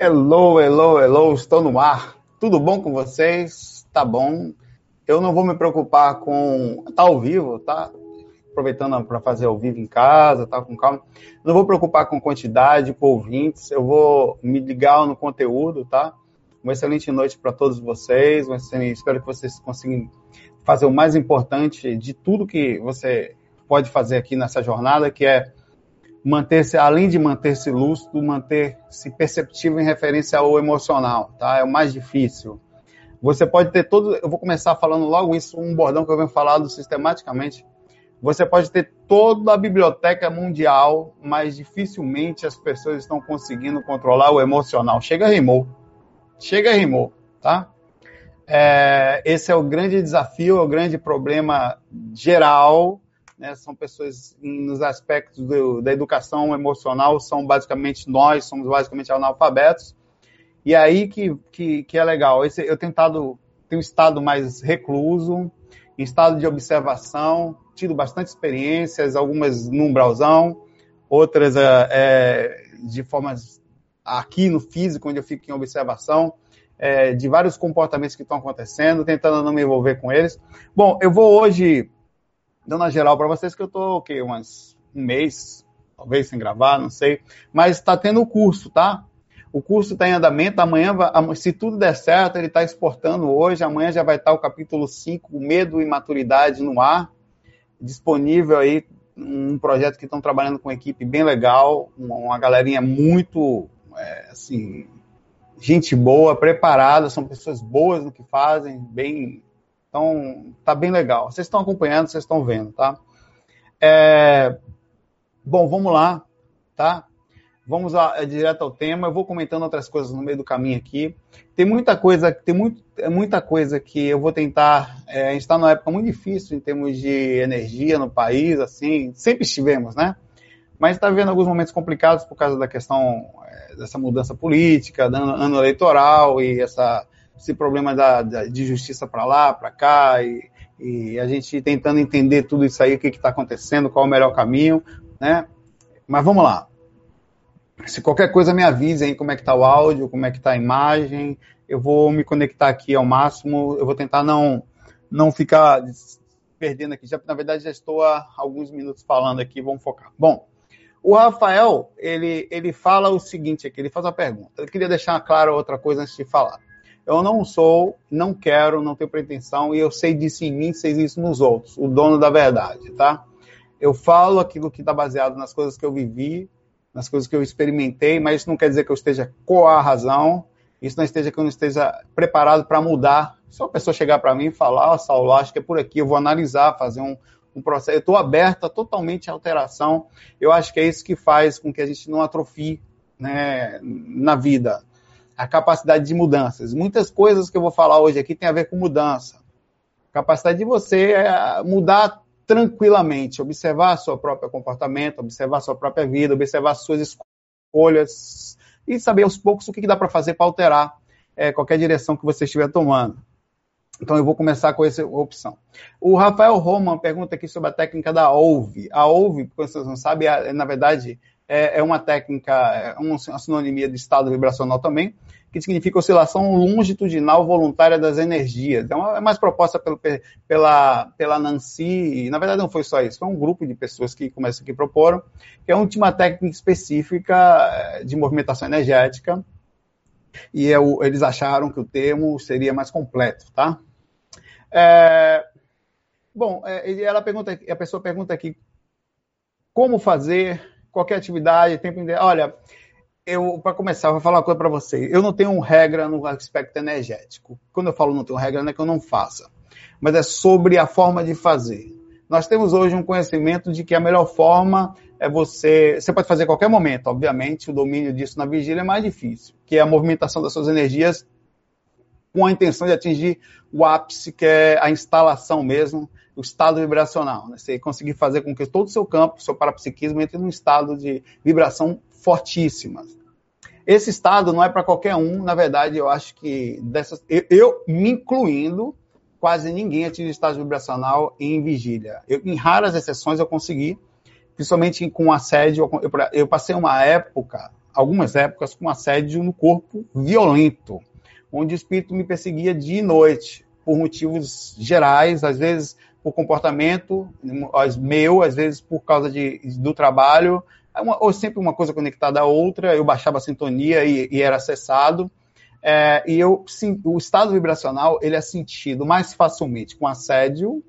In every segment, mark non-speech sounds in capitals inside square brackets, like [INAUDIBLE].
Hello, hello, hello, estou no ar. Tudo bom com vocês? Tá bom. Eu não vou me preocupar com. Tá ao vivo, tá? Aproveitando para fazer ao vivo em casa, tá com calma. Não vou preocupar com quantidade, com ouvintes. Eu vou me ligar no conteúdo, tá? Uma excelente noite para todos vocês. Espero que vocês consigam fazer o mais importante de tudo que você pode fazer aqui nessa jornada, que é manter-se, além de manter-se lúcido, manter-se perceptível em referência ao emocional, tá? É o mais difícil. Você pode ter todo, eu vou começar falando logo isso, um bordão que eu venho falando sistematicamente. Você pode ter toda a biblioteca mundial, mas dificilmente as pessoas estão conseguindo controlar o emocional. Chega rimou. Chega rimou, tá? É, esse é o grande desafio, é o grande problema geral né, são pessoas nos aspectos do, da educação emocional, são basicamente nós, somos basicamente analfabetos. E aí que, que, que é legal. Esse, eu tenho, tenho estado mais recluso, em estado de observação, tido bastante experiências, algumas no umbralzão, outras é, é, de formas aqui no físico, onde eu fico em observação, é, de vários comportamentos que estão acontecendo, tentando não me envolver com eles. Bom, eu vou hoje dando a geral para vocês que eu tô, o quê? Umas, um mês, talvez sem gravar, não sei. Mas está tendo o curso, tá? O curso está em andamento, amanhã, se tudo der certo, ele está exportando hoje, amanhã já vai estar tá o capítulo 5, Medo e Maturidade no ar, disponível aí, um projeto que estão trabalhando com uma equipe bem legal, uma galerinha muito, é, assim, gente boa, preparada, são pessoas boas no que fazem, bem então, tá bem legal. Vocês estão acompanhando, vocês estão vendo, tá? É... Bom, vamos lá, tá? Vamos lá, é, direto ao tema. Eu vou comentando outras coisas no meio do caminho aqui. Tem muita coisa, tem muito, é muita coisa que eu vou tentar. É, a gente está numa época muito difícil em termos de energia no país, assim, sempre estivemos, né? Mas está vendo alguns momentos complicados por causa da questão é, dessa mudança política, ano, ano eleitoral e essa esse problema da, da de justiça para lá, para cá, e, e, a gente tentando entender tudo isso aí, o que está acontecendo, qual é o melhor caminho, né? Mas vamos lá. Se qualquer coisa me avise aí como é que está o áudio, como é que está a imagem, eu vou me conectar aqui ao máximo, eu vou tentar não, não ficar perdendo aqui, já, na verdade já estou há alguns minutos falando aqui, vamos focar. Bom, o Rafael, ele, ele fala o seguinte aqui, ele faz uma pergunta. Eu queria deixar claro outra coisa antes de falar. Eu não sou, não quero, não tenho pretensão, e eu sei disso em mim, sei isso nos outros, o dono da verdade, tá? Eu falo aquilo que está baseado nas coisas que eu vivi, nas coisas que eu experimentei, mas isso não quer dizer que eu esteja com a razão, isso não esteja que eu não esteja preparado para mudar. Se uma pessoa chegar para mim e falar, oh, Saulo, acho que é por aqui, eu vou analisar, fazer um, um processo. Eu estou aberta totalmente à alteração. Eu acho que é isso que faz com que a gente não atrofie né, na vida a capacidade de mudanças. Muitas coisas que eu vou falar hoje aqui tem a ver com mudança. Capacidade de você é, mudar tranquilamente, observar seu próprio comportamento, observar sua própria vida, observar suas escolhas e saber aos poucos o que dá para fazer para alterar é, qualquer direção que você estiver tomando. Então eu vou começar com essa opção. O Rafael Roman pergunta aqui sobre a técnica da OUVE. A OUVE, vocês não sabem, é, na verdade é, é uma técnica, é uma sinonimia de estado vibracional também, que significa oscilação longitudinal voluntária das energias. É, é mais proposta pelo, pela, pela Nancy, e na verdade não foi só isso, foi um grupo de pessoas que começam que proporam, que é uma técnica específica é, de movimentação energética, e é o, eles acharam que o termo seria mais completo, tá? É, bom, é, ela pergunta, a pessoa pergunta aqui como fazer qualquer atividade, tempo de... Olha, eu para começar, vou falar uma coisa para você. Eu não tenho regra no aspecto energético. Quando eu falo não tenho regra, não é que eu não faça, mas é sobre a forma de fazer. Nós temos hoje um conhecimento de que a melhor forma é você. Você pode fazer a qualquer momento, obviamente, o domínio disso na vigília é mais difícil, que é a movimentação das suas energias com a intenção de atingir o ápice, que é a instalação mesmo o estado vibracional. Né? Você conseguir fazer com que todo o seu campo, seu parapsiquismo, entre num estado de vibração fortíssima. Esse estado não é para qualquer um, na verdade, eu acho que dessas, eu, eu me incluindo, quase ninguém atinge estado vibracional em vigília. Eu, em raras exceções eu consegui, principalmente com assédio. Eu, eu passei uma época, algumas épocas com assédio no corpo violento, onde o espírito me perseguia dia e noite, por motivos gerais, às vezes por comportamento meu, às vezes por causa de, do trabalho, é ou sempre uma coisa conectada à outra, eu baixava a sintonia e, e era acessado. É, e eu, sim, o estado vibracional ele é sentido mais facilmente com assédio,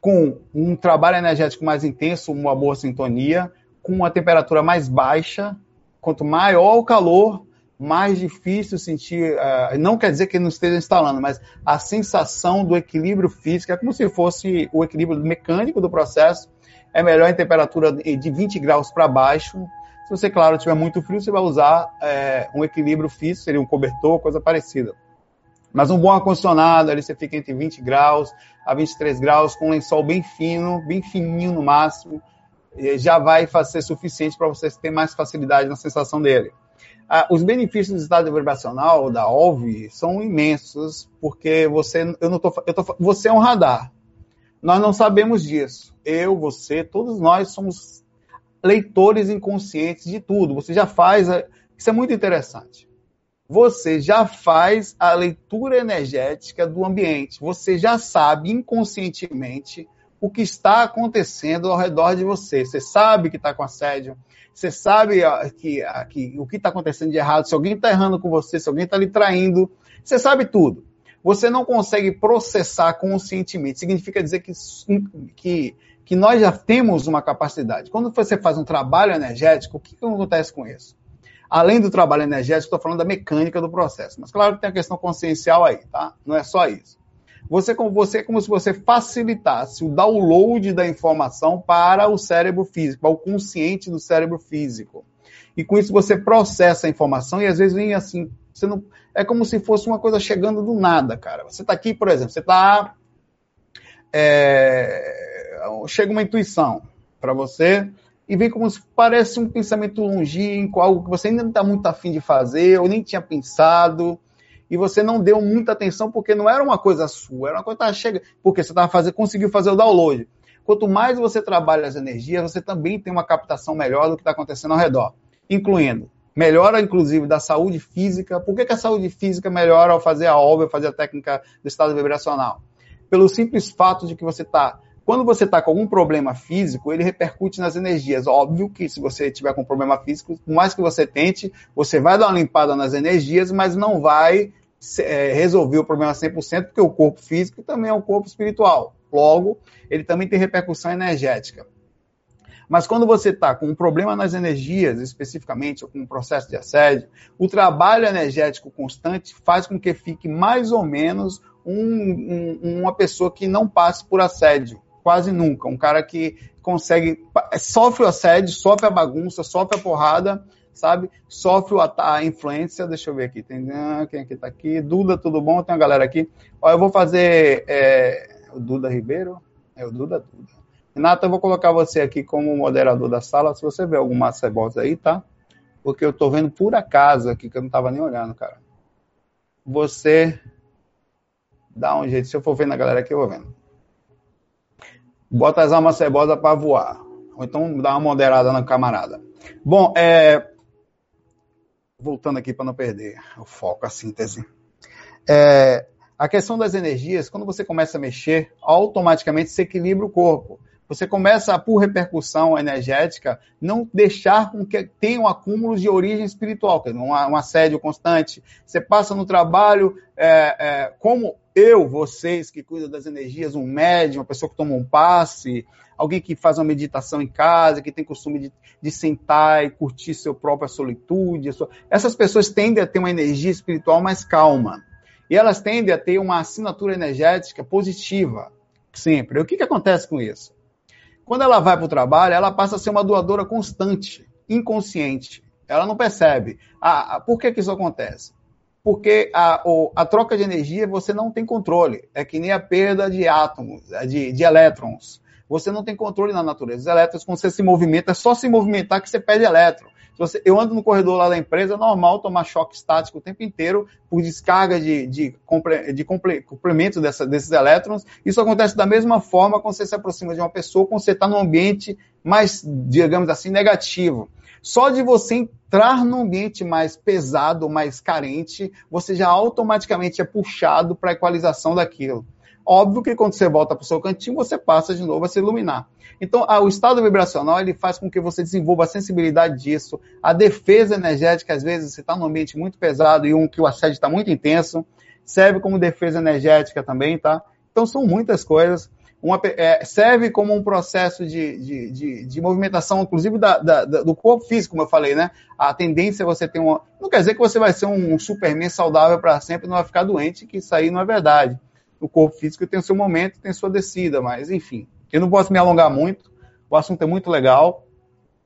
com um trabalho energético mais intenso, uma boa sintonia, com uma temperatura mais baixa. Quanto maior o calor, mais difícil sentir. Uh, não quer dizer que não esteja instalando, mas a sensação do equilíbrio físico é como se fosse o equilíbrio mecânico do processo. É melhor em temperatura de 20 graus para baixo. Se você, claro, tiver muito frio, você vai usar é, um equilíbrio físico, seria um cobertor, coisa parecida. Mas um bom ar-condicionado, ali você fica entre 20 graus a 23 graus, com um lençol bem fino, bem fininho no máximo, já vai ser suficiente para você ter mais facilidade na sensação dele. Ah, os benefícios do estado vibracional da OLV são imensos, porque você, eu não tô, eu tô, você é um radar. Nós não sabemos disso. Eu, você, todos nós somos leitores inconscientes de tudo. Você já faz. Isso é muito interessante você já faz a leitura energética do ambiente. Você já sabe inconscientemente o que está acontecendo ao redor de você. Você sabe que está com assédio. Você sabe que, que o que está acontecendo de errado. Se alguém está errando com você, se alguém está lhe traindo. Você sabe tudo. Você não consegue processar conscientemente. Significa dizer que, que, que nós já temos uma capacidade. Quando você faz um trabalho energético, o que, que acontece com isso? além do trabalho energético, estou falando da mecânica do processo. Mas claro que tem a questão consciencial aí, tá? Não é só isso. Você, você, é como se você facilitasse o download da informação para o cérebro físico, para o consciente do cérebro físico. E com isso você processa a informação e às vezes vem assim, você não, é como se fosse uma coisa chegando do nada, cara. Você está aqui, por exemplo, você está é, chega uma intuição para você, e vem como se parece um pensamento longínquo, algo que você ainda não está muito afim de fazer, ou nem tinha pensado, e você não deu muita atenção porque não era uma coisa sua, era uma coisa que chega, porque você estava fazendo, conseguiu fazer o download. Quanto mais você trabalha as energias, você também tem uma captação melhor do que está acontecendo ao redor, incluindo melhora, inclusive, da saúde física. Por que, que a saúde física melhora ao fazer a obra, fazer a técnica do estado vibracional? Pelo simples fato de que você está quando você está com algum problema físico, ele repercute nas energias. Óbvio que se você tiver com problema físico, por mais que você tente, você vai dar uma limpada nas energias, mas não vai é, resolver o problema 100%, porque o corpo físico também é um corpo espiritual. Logo, ele também tem repercussão energética. Mas quando você está com um problema nas energias, especificamente, ou com um processo de assédio, o trabalho energético constante faz com que fique mais ou menos um, um, uma pessoa que não passe por assédio quase nunca. Um cara que consegue. Sofre o assédio, sofre a bagunça, sofre a porrada, sabe? Sofre a, influência. Deixa eu ver aqui. Tem, ah, quem aqui tá aqui? Duda, tudo bom? Tem uma galera aqui. Ó, eu vou fazer. É, o Duda Ribeiro? É o Duda Duda. Renata, eu vou colocar você aqui como moderador da sala. Se você ver alguma cebosa aí, tá? Porque eu tô vendo por acaso aqui, que eu não tava nem olhando, cara. Você dá um jeito. Se eu for vendo a galera aqui, eu vou vendo bota as almas cebosas para voar. Ou então dá uma moderada na camarada. Bom, é... voltando aqui para não perder o foco, a síntese. É... A questão das energias, quando você começa a mexer, automaticamente se equilibra o corpo. Você começa, por repercussão energética, não deixar com que tenha um acúmulo de origem espiritual, um, um assédio constante. Você passa no trabalho, é, é, como eu, vocês que cuidam das energias, um médium, uma pessoa que toma um passe, alguém que faz uma meditação em casa, que tem costume de, de sentar e curtir sua própria solitude. Sua... Essas pessoas tendem a ter uma energia espiritual mais calma. E elas tendem a ter uma assinatura energética positiva, sempre. E o que, que acontece com isso? Quando ela vai para o trabalho, ela passa a ser uma doadora constante, inconsciente. Ela não percebe. Ah, por que, que isso acontece? porque a, a, troca de energia você não tem controle. É que nem a perda de átomos, é, de, de elétrons. Você não tem controle na natureza. Os elétrons, quando você se movimenta, é só se movimentar que você perde elétron. Você, eu ando no corredor lá da empresa, é normal tomar choque estático o tempo inteiro por descarga de, de, de complemento dessa, desses elétrons. Isso acontece da mesma forma quando você se aproxima de uma pessoa, quando você está num ambiente mais, digamos assim, negativo. Só de você entrar num ambiente mais pesado, mais carente, você já automaticamente é puxado para a equalização daquilo. Óbvio que quando você volta para o seu cantinho, você passa de novo a se iluminar. Então, o estado vibracional ele faz com que você desenvolva a sensibilidade disso, a defesa energética, às vezes você está num ambiente muito pesado e um que o assédio está muito intenso, serve como defesa energética também, tá? Então, são muitas coisas. Uma, é, serve como um processo de, de, de, de movimentação, inclusive da, da, do corpo físico, como eu falei, né? A tendência é você ter uma. Não quer dizer que você vai ser um Superman saudável para sempre, não vai ficar doente, que isso aí não é verdade. O corpo físico tem o seu momento, tem sua descida, mas enfim. Eu não posso me alongar muito, o assunto é muito legal.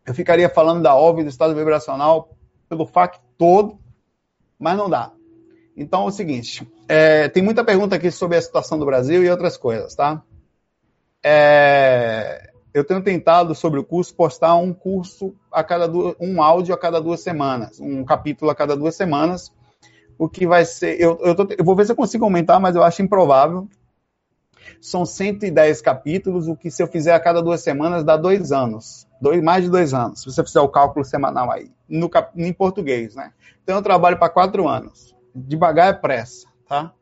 Eu ficaria falando da OV do estado vibracional pelo facto todo, mas não dá. Então é o seguinte: é, tem muita pergunta aqui sobre a situação do Brasil e outras coisas, tá? É, eu tenho tentado sobre o curso postar um curso a cada duas, um áudio a cada duas semanas, um capítulo a cada duas semanas. O que vai ser. Eu, eu, tô, eu vou ver se eu consigo aumentar, mas eu acho improvável. São 110 capítulos, o que se eu fizer a cada duas semanas dá dois anos. Dois, mais de dois anos, se você fizer o cálculo semanal aí, no, em português, né? Então eu trabalho para quatro anos. Devagar é pressa, tá?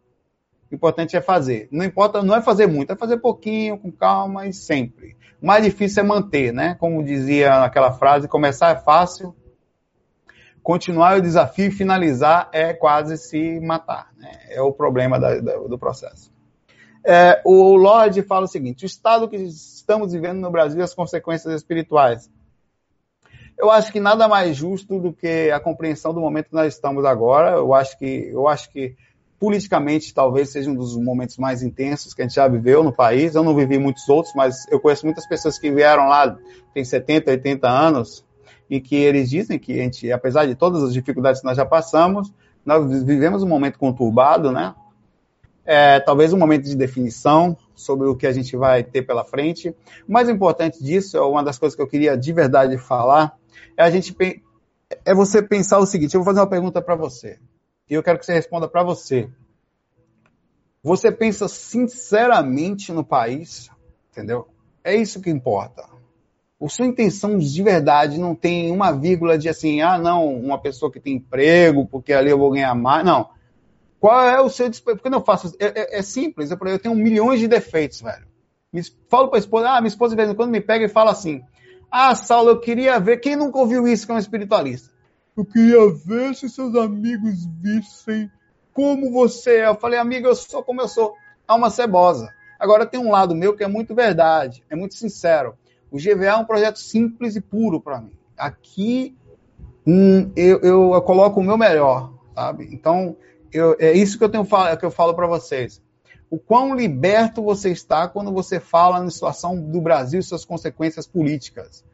O importante é fazer. Não importa, não é fazer muito, é fazer pouquinho, com calma e sempre. O mais difícil é manter, né? Como dizia naquela frase, começar é fácil, continuar o desafio e finalizar é quase se matar. Né? É o problema da, da, do processo. É, o Lorde fala o seguinte: o estado que estamos vivendo no Brasil e as consequências espirituais. Eu acho que nada mais justo do que a compreensão do momento que nós estamos agora. Eu acho que, eu acho que politicamente talvez seja um dos momentos mais intensos que a gente já viveu no país. Eu não vivi muitos outros, mas eu conheço muitas pessoas que vieram lá, tem 70, 80 anos, e que eles dizem que a gente, apesar de todas as dificuldades que nós já passamos, nós vivemos um momento conturbado, né? é, talvez um momento de definição sobre o que a gente vai ter pela frente. O mais importante disso, é uma das coisas que eu queria de verdade falar, é a gente é você pensar o seguinte: eu vou fazer uma pergunta para você e eu quero que você responda para você. Você pensa sinceramente no país, entendeu? É isso que importa. A sua intenção de verdade não tem uma vírgula de assim, ah, não, uma pessoa que tem emprego, porque ali eu vou ganhar mais. Não. Qual é o seu Por que não faço? É, é, é simples. Eu, eu, tenho milhões de defeitos, velho. Me, falo pra esposa, ah, minha esposa de vez em quando me pega e fala assim: Ah, Saulo, eu queria ver. Quem nunca ouviu isso que é um espiritualista? Eu queria ver se seus amigos vissem como você é. Eu falei, amigo, eu sou como eu sou. Alma cebosa. Agora tem um lado meu que é muito verdade, é muito sincero. O GVA é um projeto simples e puro para mim. Aqui hum, eu, eu, eu, coloco o meu melhor, sabe? Então, eu, é isso que eu tenho que eu falo para vocês. O quão liberto você está quando você fala na situação do Brasil e suas consequências políticas.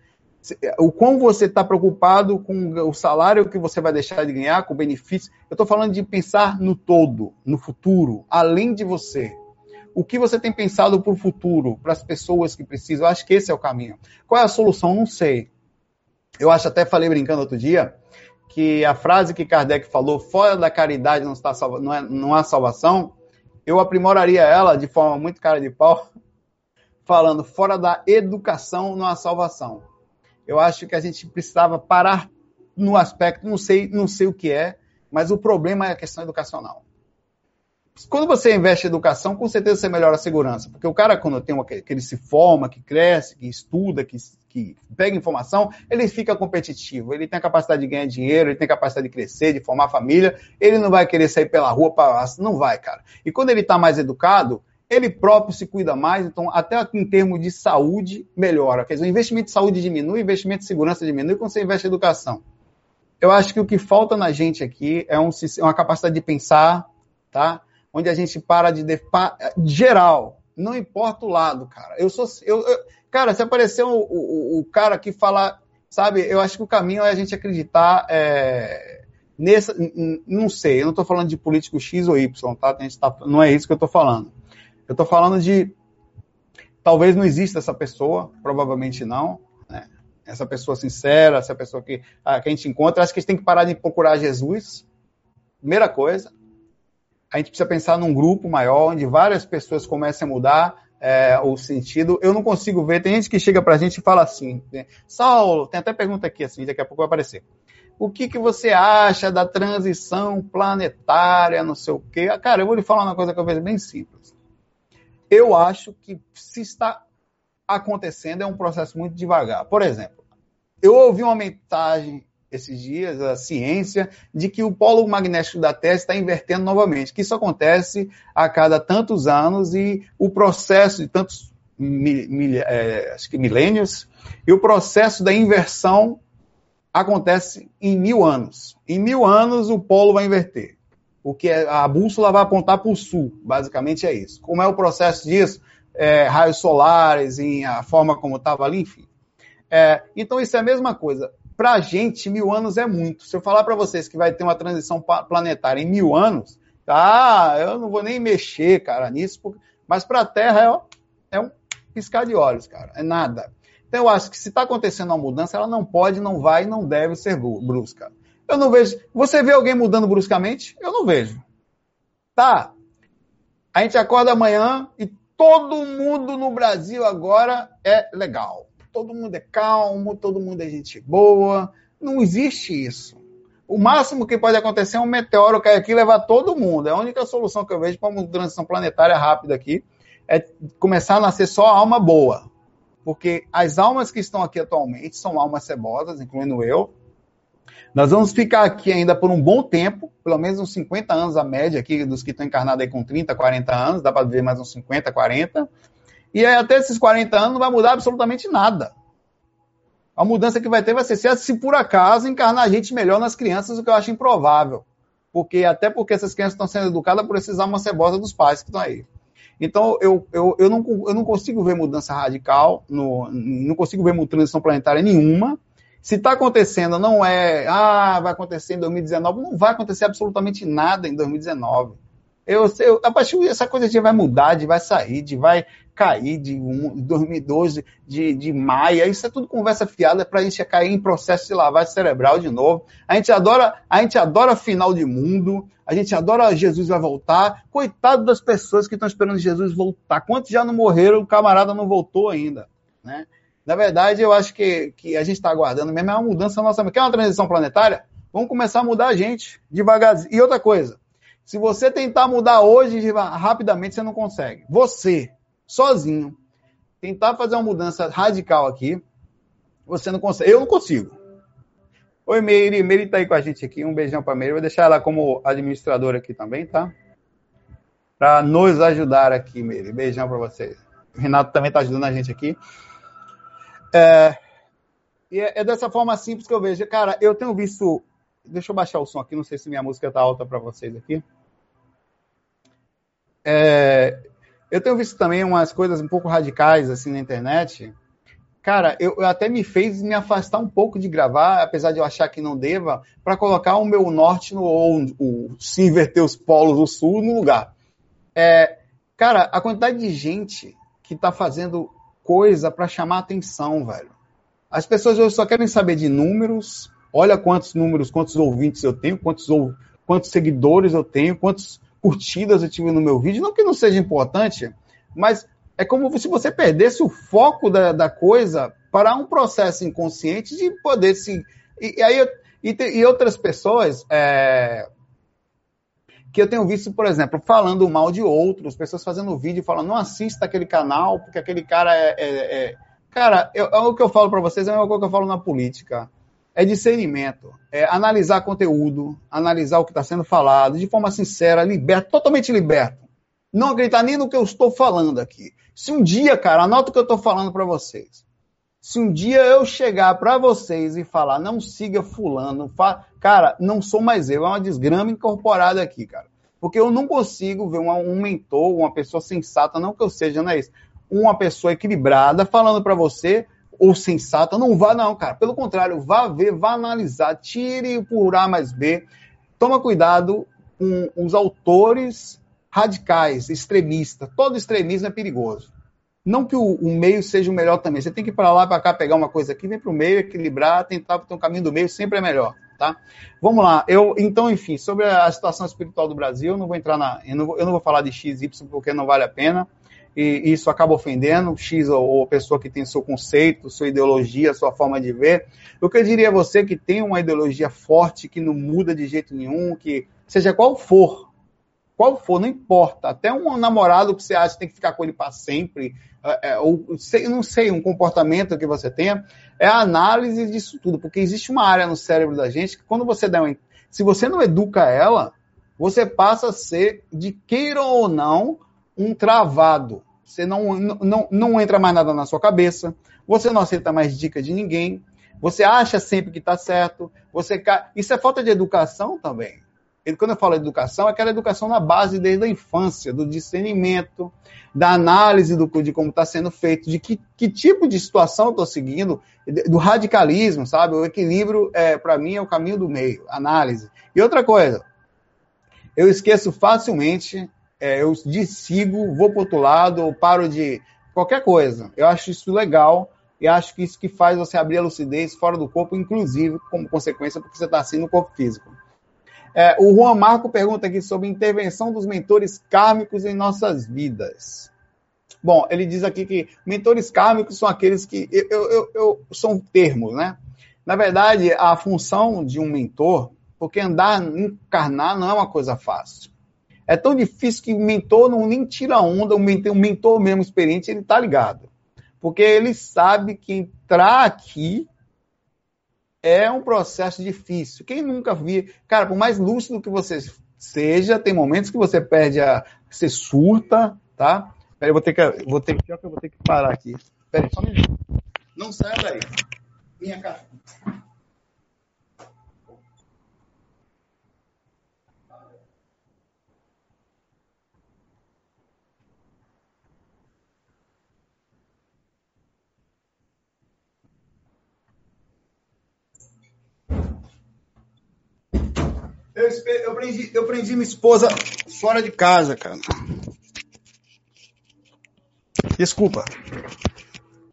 O quão você está preocupado com o salário que você vai deixar de ganhar, com o benefício. Eu estou falando de pensar no todo, no futuro, além de você. O que você tem pensado para o futuro, para as pessoas que precisam? Eu acho que esse é o caminho. Qual é a solução? Não sei. Eu acho, até falei brincando outro dia, que a frase que Kardec falou, fora da caridade não, está salva, não, é, não há salvação, eu aprimoraria ela de forma muito cara de pau, [LAUGHS] falando fora da educação não há salvação. Eu acho que a gente precisava parar no aspecto, não sei, não sei o que é, mas o problema é a questão educacional. Quando você investe em educação, com certeza você melhora a segurança. Porque o cara, quando tem uma, que ele se forma, que cresce, que estuda, que, que pega informação, ele fica competitivo. Ele tem a capacidade de ganhar dinheiro, ele tem a capacidade de crescer, de formar família. Ele não vai querer sair pela rua para. Não vai, cara. E quando ele está mais educado, ele próprio se cuida mais, então até em termos de saúde melhora. Quer dizer, o investimento de saúde diminui, o investimento de segurança diminui quando você investe em educação. Eu acho que o que falta na gente aqui é um, uma capacidade de pensar, tá? Onde a gente para de, de geral, não importa o lado, cara. Eu sou, eu, eu cara, se aparecer o, o, o, cara que fala, sabe, eu acho que o caminho é a gente acreditar é, nessa, não sei, eu não estou falando de político X ou Y, tá? tá? Não é isso que eu estou falando. Eu estou falando de talvez não exista essa pessoa, provavelmente não, né? Essa pessoa sincera, essa pessoa que, a, que a gente encontra, acho que a gente tem que parar de procurar Jesus. Primeira coisa, a gente precisa pensar num grupo maior, onde várias pessoas comecem a mudar é, o sentido. Eu não consigo ver, tem gente que chega para a gente e fala assim, né? Saulo, tem até pergunta aqui assim, daqui a pouco vai aparecer. o que, que você acha da transição planetária, não sei o quê. Cara, eu vou lhe falar uma coisa que eu vejo bem simples. Eu acho que se está acontecendo é um processo muito devagar. Por exemplo, eu ouvi uma mensagem esses dias, a ciência, de que o polo magnético da Terra está invertendo novamente, que isso acontece a cada tantos anos e o processo de tantos mil, mil, é, acho que milênios, e o processo da inversão acontece em mil anos. Em mil anos o polo vai inverter. O que é, a bússola vai apontar para o sul, basicamente é isso. Como é o processo disso? É, raios solares, em a forma como estava ali, enfim. É, então isso é a mesma coisa. Para a gente, mil anos é muito. Se eu falar para vocês que vai ter uma transição planetária em mil anos, ah, eu não vou nem mexer, cara, nisso, porque... mas para a Terra é, ó, é um piscar de olhos, cara, é nada. Então eu acho que se está acontecendo uma mudança, ela não pode, não vai, não deve ser brusca. Eu não vejo. Você vê alguém mudando bruscamente? Eu não vejo. Tá. A gente acorda amanhã e todo mundo no Brasil agora é legal todo mundo é calmo, todo mundo é gente boa. Não existe isso. O máximo que pode acontecer é um meteoro cair aqui e levar todo mundo. É a única solução que eu vejo para uma transição planetária rápida aqui é começar a nascer só alma boa. Porque as almas que estão aqui atualmente são almas cebosas, incluindo eu. Nós vamos ficar aqui ainda por um bom tempo, pelo menos uns 50 anos a média aqui dos que estão encarnados aí com 30, 40 anos, dá para ver mais uns 50, 40. E aí, até esses 40 anos não vai mudar absolutamente nada. A mudança que vai ter vai ser se, se por acaso encarnar a gente melhor nas crianças, o que eu acho improvável. Porque, até porque essas crianças estão sendo educadas por esses almas cebosas dos pais que estão aí. Então, eu, eu, eu, não, eu não consigo ver mudança radical, no, não consigo ver transição planetária nenhuma. Se está acontecendo, não é, ah, vai acontecer em 2019, não vai acontecer absolutamente nada em 2019. Eu, eu, a partir essa coisa de vai mudar, de vai sair, de vai cair de um, 2012, de, de isso é tudo conversa fiada para a gente cair em processo de lavagem cerebral de novo. A gente adora, a gente adora final de mundo, a gente adora Jesus vai voltar. Coitado das pessoas que estão esperando Jesus voltar. Quantos já não morreram, o camarada não voltou ainda, né? Na verdade, eu acho que, que a gente está aguardando mesmo é uma mudança nossa. Quer uma transição planetária? Vamos começar a mudar a gente, devagarzinho. E outra coisa, se você tentar mudar hoje rapidamente, você não consegue. Você, sozinho, tentar fazer uma mudança radical aqui, você não consegue. Eu não consigo. Oi, Meire. Meire tá aí com a gente aqui. Um beijão para Meire. Vou deixar ela como administradora aqui também, tá? Para nos ajudar aqui, Meire. Beijão para vocês. O Renato também tá ajudando a gente aqui. É, e é, é dessa forma simples que eu vejo. Cara, eu tenho visto. Deixa eu baixar o som aqui. Não sei se minha música tá alta para vocês aqui. É, eu tenho visto também umas coisas um pouco radicais assim na internet. Cara, eu, eu, até me fez me afastar um pouco de gravar, apesar de eu achar que não deva, para colocar o meu norte no ou o, se inverter os polos do sul no lugar. É, cara, a quantidade de gente que está fazendo coisa para chamar atenção, velho. As pessoas hoje só querem saber de números. Olha quantos números, quantos ouvintes eu tenho, quantos, quantos seguidores eu tenho, quantos curtidas eu tive no meu vídeo, não que não seja importante, mas é como se você perdesse o foco da, da coisa para um processo inconsciente de poder se. E, e aí, e, e, outras pessoas é, que eu tenho visto, por exemplo, falando mal de outros, pessoas fazendo vídeo falando, não assista aquele canal, porque aquele cara é. é, é... Cara, eu, é o que eu falo para vocês, é coisa que eu falo na política é discernimento, é analisar conteúdo, analisar o que está sendo falado de forma sincera, liberta, totalmente liberto. Não acreditar nem no que eu estou falando aqui. Se um dia, cara, anota o que eu estou falando para vocês. Se um dia eu chegar para vocês e falar, não siga fulano, fa... cara, não sou mais eu, é uma desgrama incorporada aqui, cara. Porque eu não consigo ver uma, um mentor, uma pessoa sensata, não que eu seja, não é isso. Uma pessoa equilibrada falando para você ou sensata. Não vá, não, cara. Pelo contrário, vá ver, vá analisar, tire por A mais B. Toma cuidado com os autores radicais, extremistas. Todo extremismo é perigoso. Não que o, o meio seja o melhor também. Você tem que ir para lá, para cá, pegar uma coisa aqui, vem para o meio, equilibrar, tentar ter um caminho do meio, sempre é melhor. Tá? Vamos lá. Eu, então, enfim, sobre a situação espiritual do Brasil, eu não vou entrar na. Eu não vou, eu não vou falar de XY porque não vale a pena. E isso acaba ofendendo X ou, ou pessoa que tem seu conceito, sua ideologia, sua forma de ver. O que eu diria a você que tem uma ideologia forte, que não muda de jeito nenhum, que seja qual for, qual for, não importa. Até um namorado que você acha que tem que ficar com ele para sempre, é, é ou sei, não sei, um comportamento que você tenha, é a análise disso tudo, porque existe uma área no cérebro da gente que quando você dá uma, se você não educa ela, você passa a ser, de queira ou não, um travado. Você não, não, não entra mais nada na sua cabeça, você não aceita mais dica de ninguém, você acha sempre que está certo, você isso é falta de educação também. Quando eu falo educação, é aquela educação na base desde a infância, do discernimento, da análise do, de como está sendo feito, de que, que, tipo de situação eu estou seguindo, do radicalismo, sabe? O equilíbrio, é, para mim, é o caminho do meio, análise. E outra coisa, eu esqueço facilmente, é, eu desigo, vou para outro lado, ou paro de qualquer coisa. Eu acho isso legal e acho que isso que faz você abrir a lucidez fora do corpo, inclusive como consequência, porque você está assim no corpo físico. É, o Juan Marco pergunta aqui sobre intervenção dos mentores kármicos em nossas vidas. Bom, ele diz aqui que mentores kármicos são aqueles que. Eu, eu, eu, são termos, né? Na verdade, a função de um mentor, porque andar, encarnar não é uma coisa fácil. É tão difícil que o mentor não nem tira onda, o mentor, o mentor mesmo experiente, ele tá ligado. Porque ele sabe que entrar aqui é um processo difícil. Quem nunca viu, cara, por mais lúcido que você seja, tem momentos que você perde a. Você surta, tá? Peraí, eu vou ter que. Vou ter, que eu vou ter que parar aqui. Peraí, só um minuto. Não saia daí. Minha cara. Eu, eu, prendi, eu prendi minha esposa fora de casa, cara. Desculpa.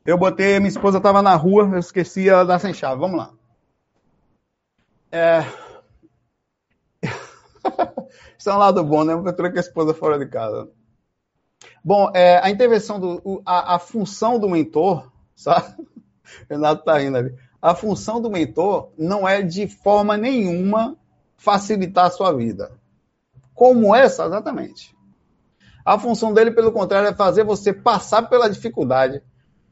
Eu botei, minha esposa estava na rua, eu esqueci ela dar sem chave. Vamos lá. É... [LAUGHS] Isso é um lado bom, né? Eu troquei a esposa fora de casa. Bom, é, a intervenção do. A, a, função do mentor, sabe? [LAUGHS] Renato tá indo ali. A função do mentor não é de forma nenhuma facilitar a sua vida. Como essa, exatamente. A função dele, pelo contrário, é fazer você passar pela dificuldade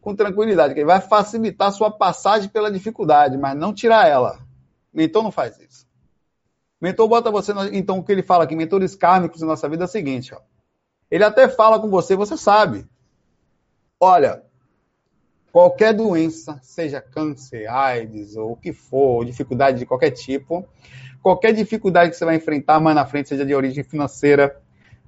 com tranquilidade, que ele vai facilitar a sua passagem pela dificuldade, mas não tirar ela. Mentor não faz isso. Mentor bota você. Então, o que ele fala aqui, mentores kármicos na nossa vida é o seguinte: ó. ele até fala com você, você sabe. Olha, qualquer doença, seja câncer, AIDS ou o que for, dificuldade de qualquer tipo, qualquer dificuldade que você vai enfrentar mais na frente, seja de origem financeira,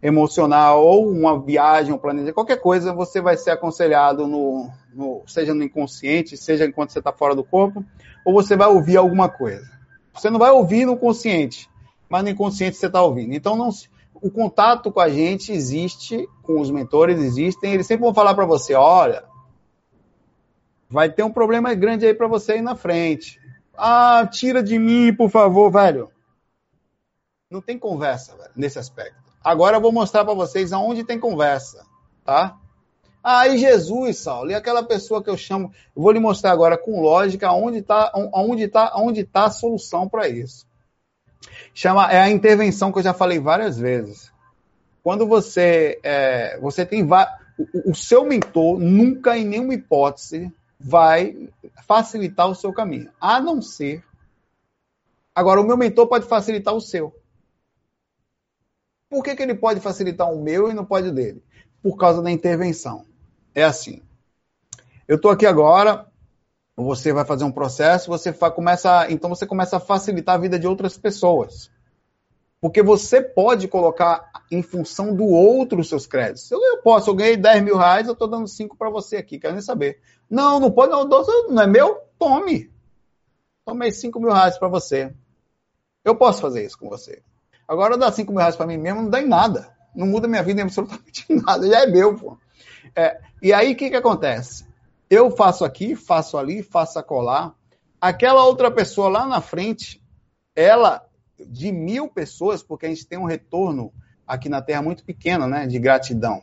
emocional, ou uma viagem, um planejamento, qualquer coisa, você vai ser aconselhado, no, no seja no inconsciente, seja enquanto você está fora do corpo, ou você vai ouvir alguma coisa. Você não vai ouvir no consciente, mas no inconsciente você está ouvindo. Então, não, o contato com a gente existe, com os mentores existem, eles sempre vão falar para você, olha, vai ter um problema grande aí para você aí na frente. Ah, tira de mim, por favor, velho. Não tem conversa, velho, nesse aspecto. Agora eu vou mostrar para vocês aonde tem conversa, tá? Ah, e Jesus, Saulo, e aquela pessoa que eu chamo, eu vou lhe mostrar agora com lógica aonde está aonde tá, aonde tá a solução para isso. Chama, é a intervenção que eu já falei várias vezes. Quando você, é, você tem o, o seu mentor nunca em nenhuma hipótese vai facilitar o seu caminho. A não ser. Agora, o meu mentor pode facilitar o seu. Por que, que ele pode facilitar o meu e não pode o dele? Por causa da intervenção. É assim. Eu estou aqui agora, você vai fazer um processo, você começa, então você começa a facilitar a vida de outras pessoas. Porque você pode colocar em função do outro os seus créditos. Eu, eu posso, eu ganhei 10 mil reais, eu estou dando 5 para você aqui, quero nem saber. Não, não pode, não, não é meu? Tome. Tomei 5 mil reais para você. Eu posso fazer isso com você. Agora dar 5 mil reais para mim mesmo não dá em nada. Não muda minha vida em absolutamente [LAUGHS] nada. Já é meu, pô. É, e aí o que, que acontece? Eu faço aqui, faço ali, faço acolá. Aquela outra pessoa lá na frente, ela de mil pessoas, porque a gente tem um retorno aqui na Terra muito pequeno, né, de gratidão.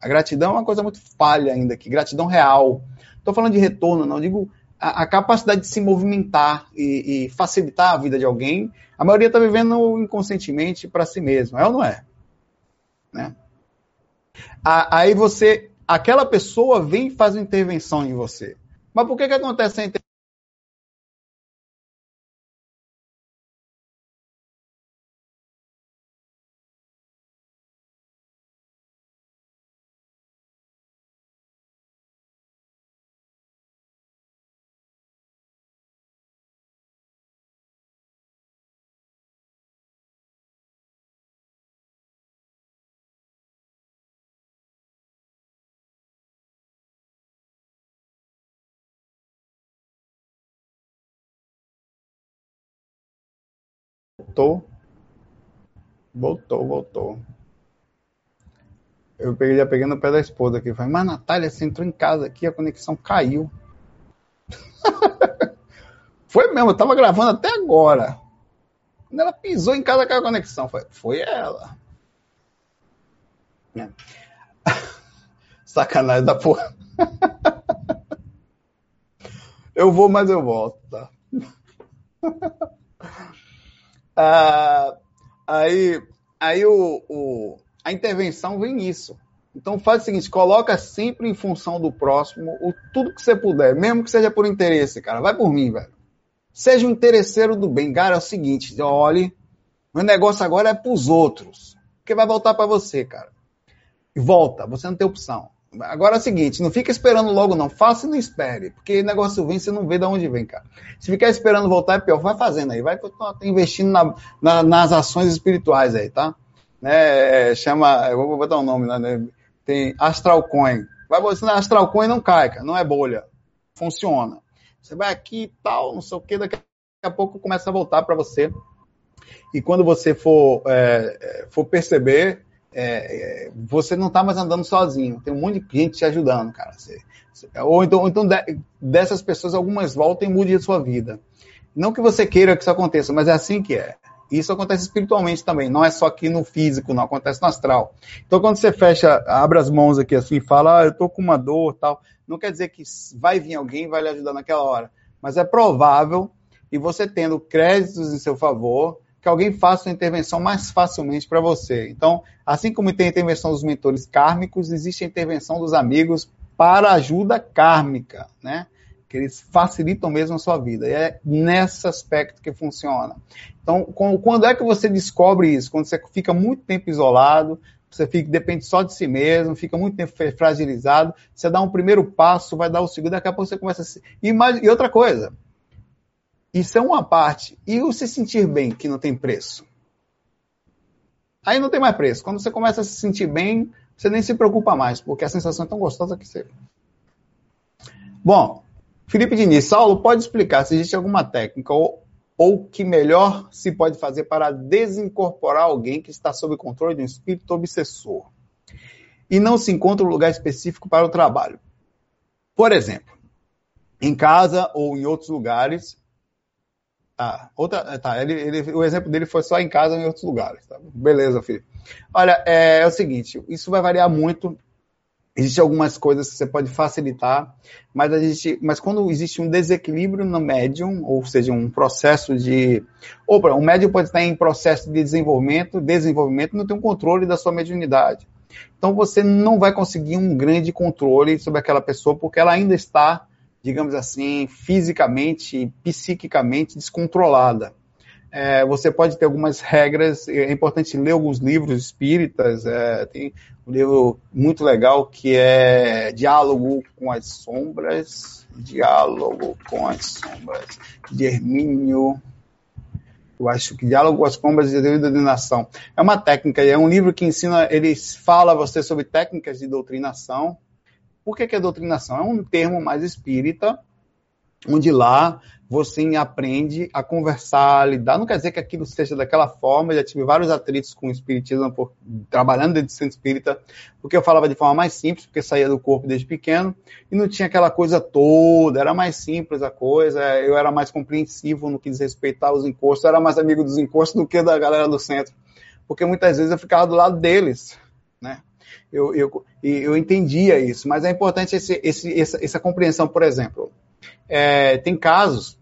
A gratidão é uma coisa muito falha ainda aqui, gratidão real. Estou falando de retorno, não digo a, a capacidade de se movimentar e, e, facilitar a vida de alguém. A maioria está vivendo inconscientemente para si mesmo, é ou não é? Né? Aí você, aquela pessoa vem e faz uma intervenção em você. Mas por que, que acontece a intervenção? Voltou. Voltou, voltou. Eu peguei, já peguei no pé da esposa aqui. Falei, mas Natália, você entrou em casa aqui, a conexão caiu. [LAUGHS] foi mesmo, eu tava gravando até agora. Quando ela pisou em casa, caiu a conexão. Foi, foi ela. É. [LAUGHS] Sacanagem da porra. [LAUGHS] eu vou, mas eu volto, tá? Ah, aí aí o, o, a intervenção vem nisso. Então faz o seguinte, coloca sempre em função do próximo o tudo que você puder, mesmo que seja por interesse, cara. Vai por mim, velho. Seja um interesseiro do bem. Cara, é o seguinte, olhe, meu negócio agora é pros outros. Porque vai voltar para você, cara. E volta, você não tem opção. Agora é o seguinte, não fica esperando logo não, faça e não espere, porque negócio vem, você não vê de onde vem, cara. Se ficar esperando voltar é pior, vai fazendo aí, vai investindo na, na, nas ações espirituais aí, tá? Né, chama, eu vou botar um nome, né? Tem Astral Coin. Vai você Astral Coin não cai, cara, não é bolha. Funciona. Você vai aqui e tal, não sei o que, daqui a pouco começa a voltar para você. E quando você for, é, é for perceber, é, é, você não está mais andando sozinho. Tem um monte de gente te ajudando, cara. Você, ou então, ou então de, dessas pessoas, algumas voltam e mudem a sua vida. Não que você queira que isso aconteça, mas é assim que é. Isso acontece espiritualmente também, não é só aqui no físico, não acontece no astral. Então, quando você fecha, abre as mãos aqui assim e fala, ah, eu tô com uma dor tal, não quer dizer que vai vir alguém e vai lhe ajudar naquela hora. Mas é provável, e você tendo créditos em seu favor, que alguém faça uma intervenção mais facilmente para você. Então, assim como tem a intervenção dos mentores kármicos, existe a intervenção dos amigos para ajuda kármica, né? Que eles facilitam mesmo a sua vida. E é nesse aspecto que funciona. Então, quando é que você descobre isso? Quando você fica muito tempo isolado, você fica, depende só de si mesmo, fica muito tempo fragilizado, você dá um primeiro passo, vai dar o segundo, daqui a pouco você começa a se... E, mais, e outra coisa, isso é uma parte. E o se sentir bem, que não tem preço? Aí não tem mais preço. Quando você começa a se sentir bem, você nem se preocupa mais, porque a sensação é tão gostosa que você. Bom, Felipe Diniz, Saulo, pode explicar se existe alguma técnica ou, ou que melhor se pode fazer para desincorporar alguém que está sob controle de um espírito obsessor e não se encontra um lugar específico para o trabalho. Por exemplo, em casa ou em outros lugares, Tá, outra, tá ele, ele, o exemplo dele foi só em casa ou em outros lugares. Tá? Beleza, filho. Olha, é, é, o seguinte, isso vai variar muito. Existem algumas coisas que você pode facilitar, mas, a gente, mas quando existe um desequilíbrio no médium, ou seja, um processo de. Ou o um médium pode estar em processo de desenvolvimento, desenvolvimento não tem um controle da sua mediunidade. Então você não vai conseguir um grande controle sobre aquela pessoa, porque ela ainda está digamos assim, fisicamente, psiquicamente descontrolada. É, você pode ter algumas regras, é importante ler alguns livros espíritas, é, tem um livro muito legal que é Diálogo com as Sombras, Diálogo com as Sombras, de Hermínio, eu acho que Diálogo com as Sombras de Doutrinação. É uma técnica, é um livro que ensina, ele fala a você sobre técnicas de doutrinação, por que, que é doutrinação? É um termo mais espírita, onde lá você aprende a conversar, a lidar. Não quer dizer que aquilo seja daquela forma. Eu já tive vários atritos com o espiritismo, por, trabalhando dentro do centro espírita, porque eu falava de forma mais simples, porque saía do corpo desde pequeno, e não tinha aquela coisa toda, era mais simples a coisa, eu era mais compreensivo no que diz respeito aos encostos, eu era mais amigo dos encostos do que da galera do centro, porque muitas vezes eu ficava do lado deles, né? Eu, eu, eu entendia isso, mas é importante esse, esse, essa, essa compreensão, por exemplo. É, tem casos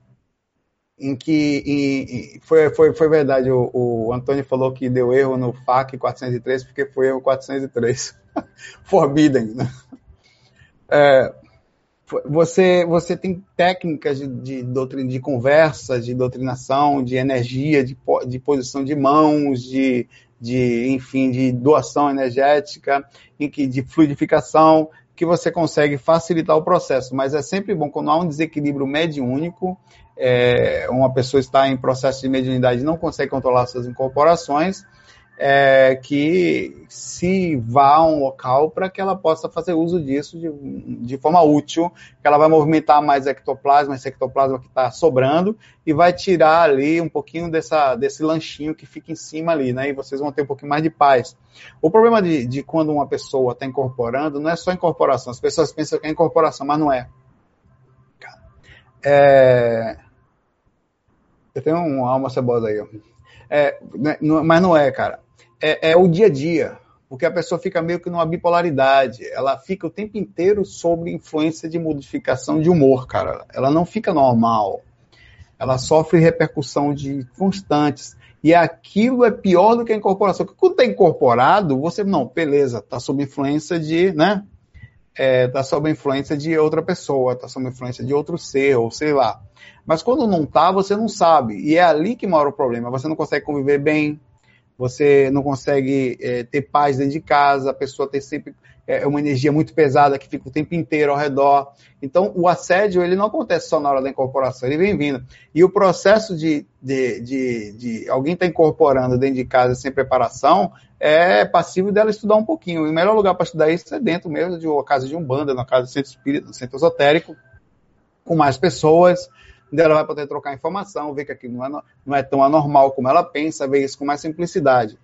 em que foi, foi, foi verdade, o, o Antônio falou que deu erro no FAC 403 porque foi erro 403. [LAUGHS] Forbidden, né? É, você, você tem técnicas de, de, doutrina, de conversa, de doutrinação, de energia, de, de posição de mãos, de, de, enfim, de doação energética, de fluidificação, que você consegue facilitar o processo. Mas é sempre bom quando há um desequilíbrio mediúnico, é, uma pessoa está em processo de mediunidade e não consegue controlar suas incorporações, é, que se vá a um local para que ela possa fazer uso disso de, de, forma útil, que ela vai movimentar mais ectoplasma, esse ectoplasma que está sobrando, e vai tirar ali um pouquinho dessa, desse lanchinho que fica em cima ali, né? E vocês vão ter um pouquinho mais de paz. O problema de, de quando uma pessoa está incorporando não é só incorporação. As pessoas pensam que é incorporação, mas não é. é... Eu tenho uma alma cebosa aí, ó. É, né, mas não é, cara é, é o dia a dia, porque a pessoa fica meio que numa bipolaridade. Ela fica o tempo inteiro sob influência de modificação de humor, cara. Ela não fica normal. Ela sofre repercussão de constantes. E aquilo é pior do que a incorporação. Porque quando está incorporado, você, não, beleza, está sob influência de, né? Está é, sob influência de outra pessoa, está sob influência de outro ser, ou sei lá. Mas quando não está, você não sabe. E é ali que mora o problema. Você não consegue conviver bem, você não consegue é, ter paz dentro de casa, a pessoa tem sempre é, uma energia muito pesada que fica o tempo inteiro ao redor. Então, o assédio ele não acontece só na hora da incorporação, ele vem vindo. E o processo de, de, de, de alguém estar tá incorporando dentro de casa sem preparação é passivo dela estudar um pouquinho. E o melhor lugar para estudar isso é dentro mesmo de uma casa de umbanda, na casa do centro espírita, centro esotérico, com mais pessoas, ela vai poder trocar informação, ver que aquilo não é, não é tão anormal como ela pensa, ver isso com mais simplicidade.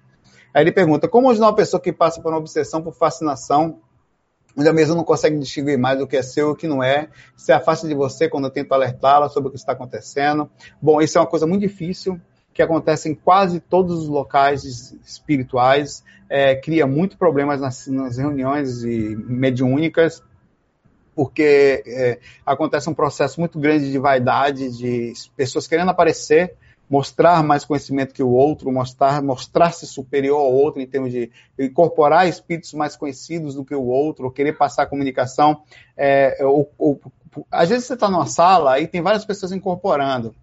Aí ele pergunta, como ajudar uma pessoa que passa por uma obsessão, por fascinação, onde a mesma não consegue distinguir mais o que é seu e o que não é, se afasta de você quando eu tento alertá-la sobre o que está acontecendo. Bom, isso é uma coisa muito difícil, que acontece em quase todos os locais espirituais, é, cria muito problemas nas, nas reuniões mediúnicas, porque é, acontece um processo muito grande de vaidade, de pessoas querendo aparecer, mostrar mais conhecimento que o outro, mostrar mostrar-se superior ao outro em termos de incorporar espíritos mais conhecidos do que o outro, querer passar a comunicação. É, ou, ou, às vezes você está numa sala e tem várias pessoas incorporando.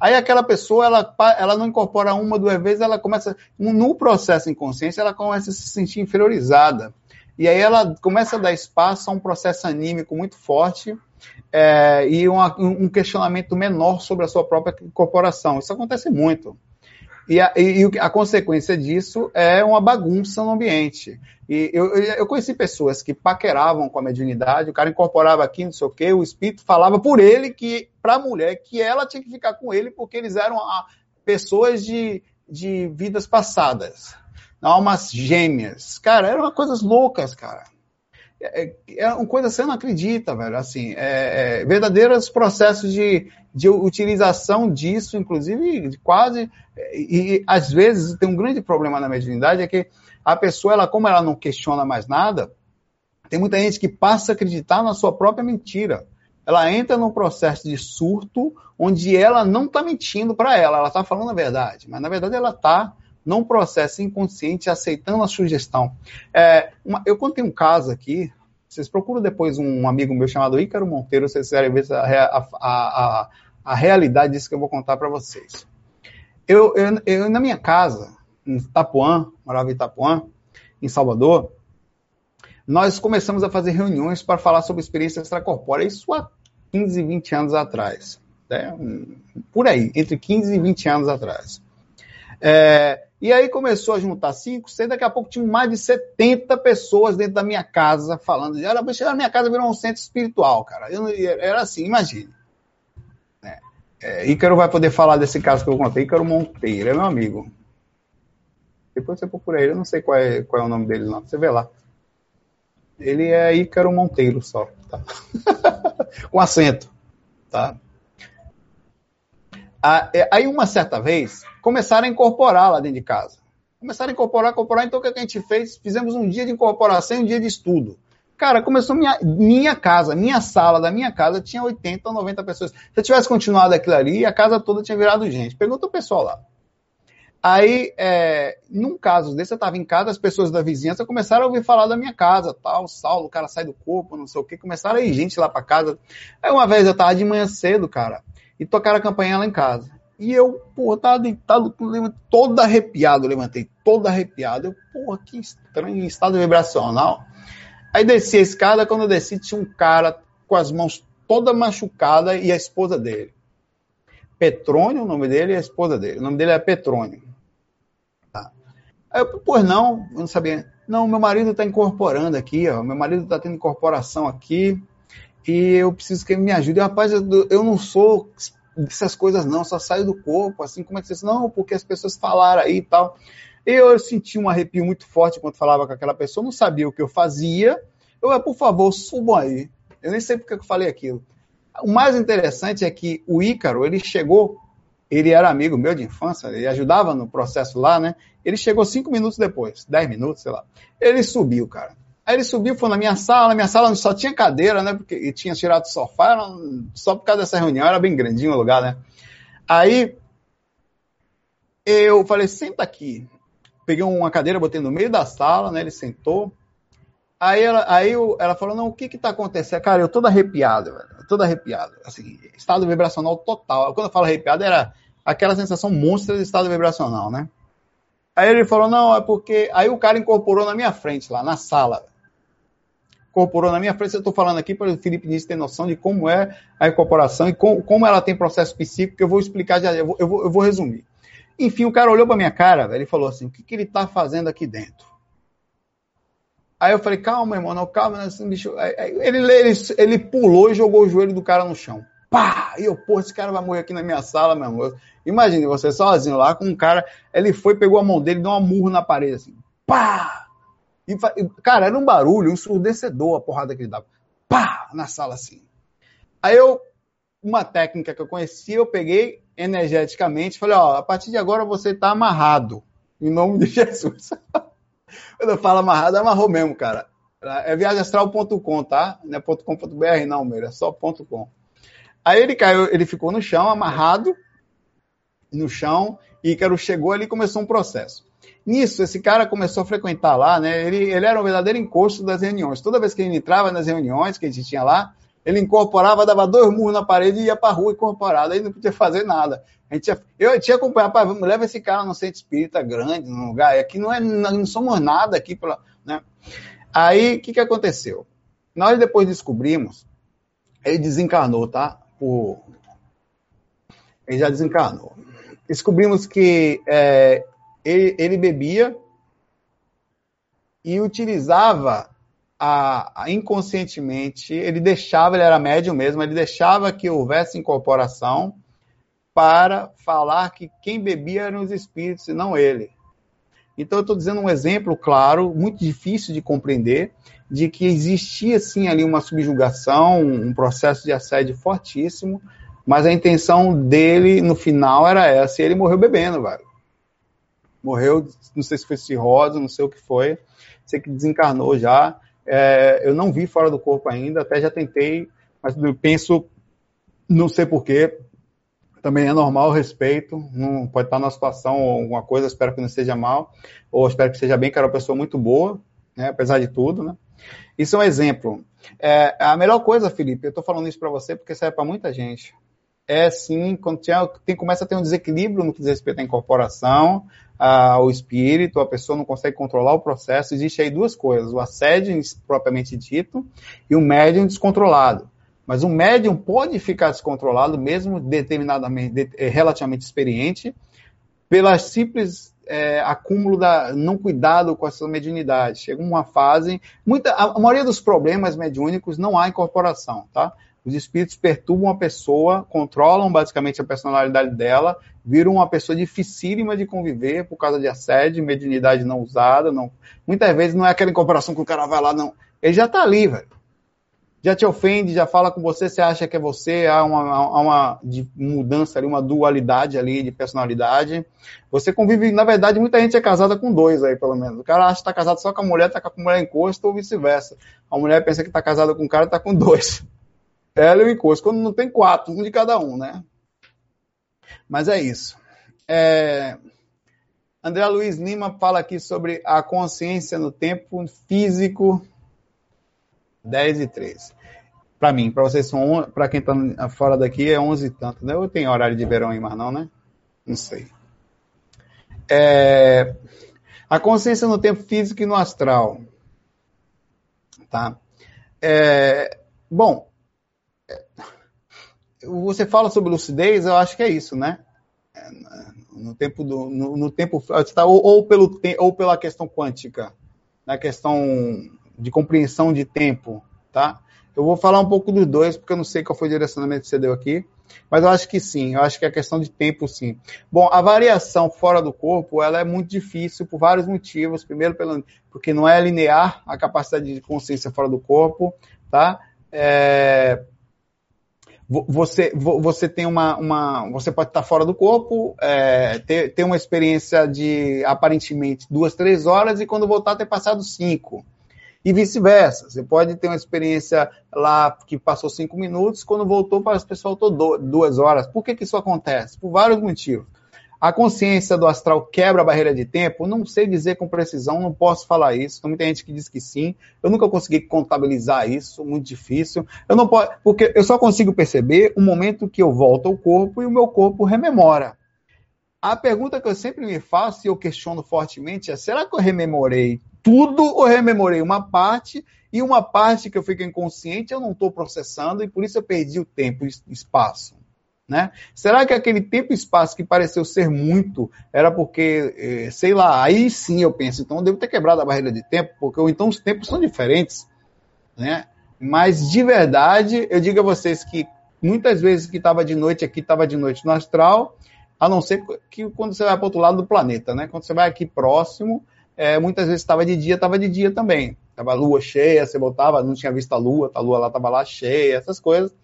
Aí aquela pessoa, ela, ela não incorpora uma, duas vezes, ela começa, no processo inconsciente, ela começa a se sentir inferiorizada. E aí ela começa a dar espaço a um processo anímico muito forte é, e uma, um questionamento menor sobre a sua própria corporação. Isso acontece muito. E a, e a, consequência disso é uma bagunça no ambiente. E eu, eu, conheci pessoas que paqueravam com a mediunidade, o cara incorporava aqui, não sei o quê, o espírito falava por ele que, para a mulher, que ela tinha que ficar com ele porque eles eram a, pessoas de, de vidas passadas almas gêmeas. Cara, eram coisas loucas, cara. É, é, é uma coisa que você não acredita, velho. Assim, é, é, verdadeiros processos de, de utilização disso, inclusive, quase. E, e, às vezes tem um grande problema na mediunidade é que a pessoa, ela, como ela não questiona mais nada, tem muita gente que passa a acreditar na sua própria mentira. Ela entra num processo de surto onde ela não está mentindo para ela, ela está falando a verdade, mas na verdade ela está num processo inconsciente, aceitando a sugestão. É, uma, eu contei um caso aqui, vocês procuram depois um amigo meu chamado Ícaro Monteiro, vocês querem ver a, a, a, a realidade disso que eu vou contar para vocês. Eu, eu, eu, na minha casa, em Itapuã, morava em Itapuã, em Salvador, nós começamos a fazer reuniões para falar sobre experiência extracorpórea, isso há 15, 20 anos atrás. Né? Por aí, entre 15 e 20 anos atrás. É, e aí começou a juntar cinco, seis, daqui a pouco tinha mais de 70 pessoas dentro da minha casa falando. Era, a minha casa virou um centro espiritual, cara. Eu, era assim, imagine. É, é, Ícaro vai poder falar desse caso que eu contei. Ícaro Monteiro, é meu amigo. Depois você procura ele, eu não sei qual é, qual é o nome dele, não. Você vê lá. Ele é Ícaro Monteiro só, tá? [LAUGHS] Com acento, tá? Ah, é, aí uma certa vez, começaram a incorporar lá dentro de casa. Começaram a incorporar, incorporar. Então, o que a gente fez? Fizemos um dia de incorporação e um dia de estudo. Cara, começou minha, minha casa, minha sala da minha casa tinha 80 ou 90 pessoas. Se eu tivesse continuado aquilo ali, a casa toda tinha virado gente. Pergunta o pessoal lá. Aí, é, num caso desse, eu estava em casa, as pessoas da vizinhança começaram a ouvir falar da minha casa, tal, Saulo, o cara sai do corpo, não sei o que, começaram a ir gente lá para casa. Aí uma vez eu estava de manhã cedo, cara, e tocaram a campanha lá em casa. E eu, pô, tava deitado, todo arrepiado, levantei, todo arrepiado. Eu, pô, que estranho, estado vibracional. Aí desci a escada, quando eu desci, tinha um cara com as mãos toda machucada e a esposa dele. Petrônio, o nome dele, e a esposa dele. O nome dele é Petrônio. Aí eu, pois não, eu não sabia. Não, meu marido está incorporando aqui, ó. Meu marido está tendo incorporação aqui e eu preciso que ele me ajude. Rapaz, eu, eu não sou dessas coisas não, só saio do corpo, assim, como é que você... Não, porque as pessoas falaram aí e tal. Eu, senti um arrepio muito forte quando falava com aquela pessoa, não sabia o que eu fazia. Eu, por favor, subam aí. Eu nem sei porque eu falei aquilo. O mais interessante é que o Ícaro, ele chegou ele era amigo meu de infância, ele ajudava no processo lá, né? Ele chegou cinco minutos depois, dez minutos, sei lá. Ele subiu, cara. Aí ele subiu, foi na minha sala, minha sala só tinha cadeira, né? Porque ele tinha tirado o sofá, só por causa dessa reunião, era bem grandinho o lugar, né? Aí eu falei, senta aqui. Peguei uma cadeira, botei no meio da sala, né? Ele sentou. Aí ela, aí eu, ela falou, não, o que que tá acontecendo? Cara, eu todo arrepiado, velho, todo arrepiado. Assim, estado vibracional total. Quando eu falo arrepiado, era aquela sensação monstra de estado vibracional, né? Aí ele falou, não, é porque... Aí o cara incorporou na minha frente, lá na sala. Incorporou na minha frente, eu estou falando aqui para o Felipe Diniz ter noção de como é a incorporação e com, como ela tem processo psíquico, que eu vou explicar já, eu vou, eu vou, eu vou resumir. Enfim, o cara olhou para minha cara, velho, e falou assim, o que, que ele está fazendo aqui dentro? Aí eu falei, calma, irmão, não, calma, assim, bicho. Ele, ele, ele pulou e jogou o joelho do cara no chão. Pá! E eu, pô, esse cara vai morrer aqui na minha sala, meu amor. Imagine você sozinho lá com um cara, ele foi, pegou a mão dele, deu uma murro na parede, assim. Pá! E, cara, era um barulho, um surdecedor a porrada que ele dava. Pá! Na sala, assim. Aí eu, uma técnica que eu conhecia, eu peguei energeticamente, falei, ó, a partir de agora você tá amarrado. Em nome de [LAUGHS] Jesus. Quando eu falo amarrado, amarrou mesmo, cara. É viagemastral.com, tá? Não é .com.br não, meu, é só .com. Aí ele caiu, ele ficou no chão, amarrado no chão, e Ícaro chegou ali e começou um processo. Nisso, esse cara começou a frequentar lá, né? Ele, ele era um verdadeiro encosto das reuniões. Toda vez que ele entrava nas reuniões que a gente tinha lá, ele incorporava, dava dois murros na parede e ia para rua incorporado. Aí não podia fazer nada. A gente eu tinha acompanhado, pai, leva esse cara no centro espírita grande, num lugar. Aqui não, é, não somos nada aqui. Pra, né? Aí, o que, que aconteceu? Nós depois descobrimos, ele desencarnou, tá? Por, ele já desencarnou. Descobrimos que é, ele, ele bebia e utilizava a, a, inconscientemente, ele deixava, ele era médium mesmo, ele deixava que houvesse incorporação para falar que quem bebia eram os espíritos e não ele. Então eu estou dizendo um exemplo claro, muito difícil de compreender, de que existia sim ali uma subjugação, um processo de assédio fortíssimo, mas a intenção dele no final era essa, e ele morreu bebendo, velho. Morreu, não sei se foi cirrose, não sei o que foi, sei que desencarnou já. É, eu não vi fora do corpo ainda, até já tentei, mas penso, não sei porquê, também é normal, respeito, não pode estar numa situação ou alguma coisa, espero que não esteja mal, ou espero que seja bem, que era uma pessoa muito boa, né, apesar de tudo, né. Isso é um exemplo. É, a melhor coisa, Felipe, eu estou falando isso para você porque serve para muita gente. É sim, quando tem, começa a ter um desequilíbrio no que diz respeito à incorporação, ao espírito, a pessoa não consegue controlar o processo. Existe aí duas coisas: o assédio propriamente dito e o médium descontrolado. Mas um médium pode ficar descontrolado, mesmo determinadamente, eh, relativamente experiente, pela simples é, acúmulo da não cuidado com essa mediunidade. Chega uma fase, muita, a maioria dos problemas mediúnicos não há incorporação, tá? Os espíritos perturbam a pessoa, controlam basicamente a personalidade dela, viram uma pessoa dificílima de conviver por causa de assédio, mediunidade não usada, não. Muitas vezes não é aquela incorporação que o cara vai lá, não. Ele já está ali, velho já te ofende, já fala com você, você acha que é você, há uma, há uma mudança ali, uma dualidade ali de personalidade. Você convive, na verdade, muita gente é casada com dois aí, pelo menos. O cara acha que está casado só com a mulher, está com a mulher encosto ou vice-versa. A mulher pensa que está casada com o cara, está com dois. Ela e o encosto. Quando não tem quatro, um de cada um, né? Mas é isso. É... André Luiz Lima fala aqui sobre a consciência no tempo físico 10 e 13. Para mim, para vocês são para quem está fora daqui é 11 e tanto, né? Eu tenho horário de verão aí, mas não, né? Não sei. É, a consciência no tempo físico e no astral. Tá? É, bom, você fala sobre lucidez, eu acho que é isso, né? No tempo do, no, no tempo, ou, ou, pelo, ou pela questão quântica, na questão de compreensão de tempo, tá? Eu vou falar um pouco dos dois, porque eu não sei qual foi o direcionamento que você deu aqui, mas eu acho que sim, eu acho que é questão de tempo, sim. Bom, a variação fora do corpo, ela é muito difícil por vários motivos. Primeiro, pelo, porque não é linear a capacidade de consciência fora do corpo, tá? É, você, você tem uma, uma, você pode estar fora do corpo, é, ter, ter uma experiência de aparentemente duas, três horas e quando voltar ter passado cinco e vice-versa. Você pode ter uma experiência lá que passou cinco minutos, quando voltou, parece que voltou duas horas. Por que, que isso acontece? Por vários motivos. A consciência do astral quebra a barreira de tempo? Não sei dizer com precisão, não posso falar isso. Tem muita gente que diz que sim. Eu nunca consegui contabilizar isso, muito difícil. Eu não posso, porque eu só consigo perceber o momento que eu volto ao corpo e o meu corpo rememora. A pergunta que eu sempre me faço e eu questiono fortemente é: será que eu rememorei tudo ou rememorei uma parte e uma parte que eu fico inconsciente eu não estou processando e por isso eu perdi o tempo e espaço. Né? Será que aquele tempo e espaço que pareceu ser muito era porque, eh, sei lá, aí sim eu penso, então eu devo ter quebrado a barreira de tempo, porque ou então os tempos são diferentes. Né? Mas de verdade, eu digo a vocês que muitas vezes que estava de noite aqui, estava de noite no astral, a não ser que quando você vai para o outro lado do planeta, né? Quando você vai aqui próximo, é, muitas vezes estava de dia, estava de dia também. Estava a lua cheia, você botava, não tinha visto a lua, a lua lá estava lá cheia, essas coisas.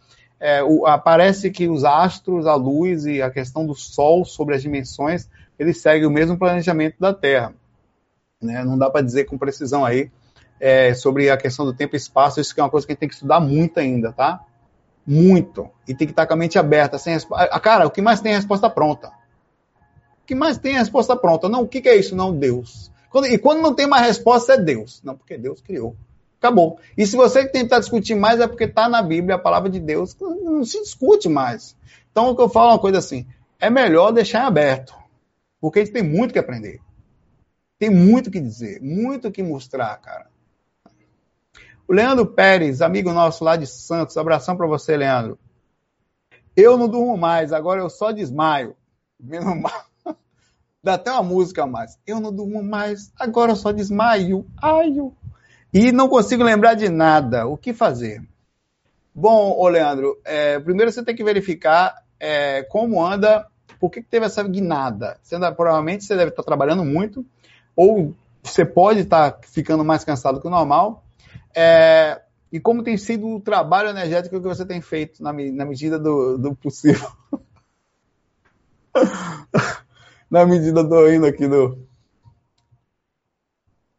É, o, aparece que os astros, a luz e a questão do Sol sobre as dimensões, eles seguem o mesmo planejamento da Terra. Né? Não dá para dizer com precisão aí é, sobre a questão do tempo e espaço, isso que é uma coisa que a gente tem que estudar muito ainda, tá? Muito. E tem que estar com a mente aberta. Sem resp... Cara, o que mais tem é a resposta pronta. O que mais tem é a resposta pronta. Não, o que, que é isso? Não, Deus. Quando, e quando não tem uma resposta, é Deus. Não, porque Deus criou. Acabou. E se você tentar discutir mais, é porque está na Bíblia, a palavra de Deus, não se discute mais. Então, o que eu falo é uma coisa assim: é melhor deixar aberto. Porque a gente tem muito que aprender. Tem muito que dizer, muito que mostrar, cara. O Leandro Pérez, amigo nosso lá de Santos, abração para você, Leandro. Eu não durmo mais, agora eu só desmaio. Menos mal. [LAUGHS] Dá até uma música a mais. Eu não durmo mais, agora eu só desmaio. Ai, E não consigo lembrar de nada. O que fazer? Bom, ô Leandro, é, primeiro você tem que verificar é, como anda, por que, que teve essa guinada. Você anda, provavelmente você deve estar trabalhando muito, ou você pode estar ficando mais cansado que o normal. É, e como tem sido o trabalho energético que você tem feito na, na medida do, do possível. [LAUGHS] na medida do indo aqui do.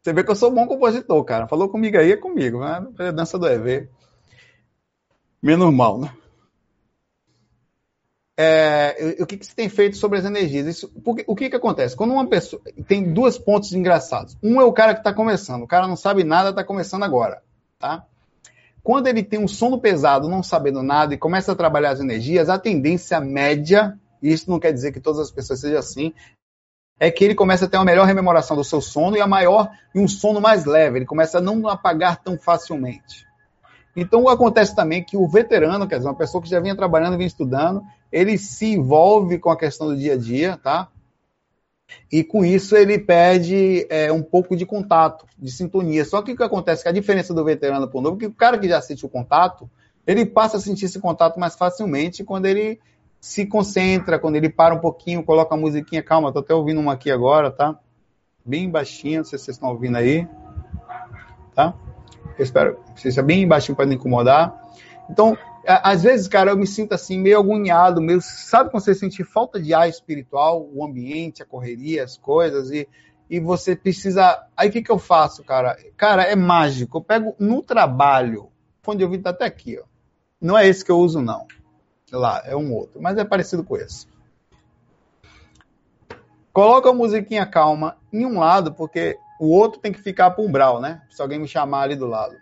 Você vê que eu sou bom compositor, cara. Falou comigo aí, é comigo. Né? É dança do EV. Menos mal, né? É, o que, que você tem feito sobre as energias? Isso, porque, o que, que acontece? Quando uma pessoa. Tem dois pontos engraçados. Um é o cara que está começando. O cara não sabe nada, está começando agora. Tá? Quando ele tem um sono pesado, não sabendo nada, e começa a trabalhar as energias, a tendência média e isso não quer dizer que todas as pessoas sejam assim, é que ele começa a ter uma melhor rememoração do seu sono e a maior e um sono mais leve, ele começa a não apagar tão facilmente. Então acontece também que o veterano, quer dizer, uma pessoa que já vinha trabalhando, vinha estudando, ele se envolve com a questão do dia a dia, tá? E com isso ele perde é, um pouco de contato, de sintonia. Só que o que acontece? Que a diferença do veterano para o novo, é que o cara que já sente o contato, ele passa a sentir esse contato mais facilmente quando ele se concentra, quando ele para um pouquinho, coloca a musiquinha, calma, tô até ouvindo uma aqui agora, tá? Bem baixinho, não sei se vocês estão ouvindo aí, tá? Eu espero que seja bem baixinho para não incomodar. Então, às vezes, cara, eu me sinto assim, meio agoniado, meio. Sabe quando você sente falta de ar espiritual, o ambiente, a correria, as coisas, e, e você precisa. Aí o que, que eu faço, cara? Cara, é mágico. Eu pego no trabalho, o fone de ouvido tá até aqui, ó. Não é esse que eu uso, não. Lá, é um outro, mas é parecido com esse. Coloca a musiquinha calma em um lado, porque o outro tem que ficar para umbral, né? Se alguém me chamar ali do lado.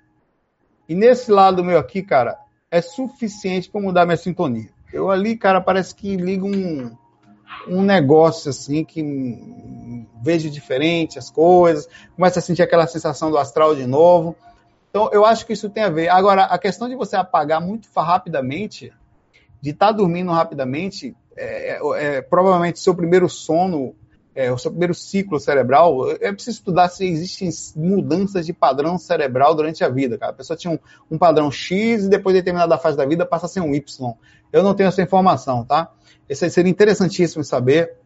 E nesse lado meu aqui, cara, é suficiente para mudar minha sintonia. Eu ali, cara, parece que liga um, um negócio assim que vejo diferente as coisas, começa a sentir aquela sensação do astral de novo. Então, eu acho que isso tem a ver. Agora, a questão de você apagar muito rapidamente, de estar tá dormindo rapidamente, é, é, é, provavelmente seu primeiro sono, é, o seu primeiro ciclo cerebral, é preciso estudar se existem mudanças de padrão cerebral durante a vida. Cara. A pessoa tinha um, um padrão X e depois de determinada fase da vida passa a ser um Y. Eu não tenho essa informação, tá? Isso seria interessantíssimo saber.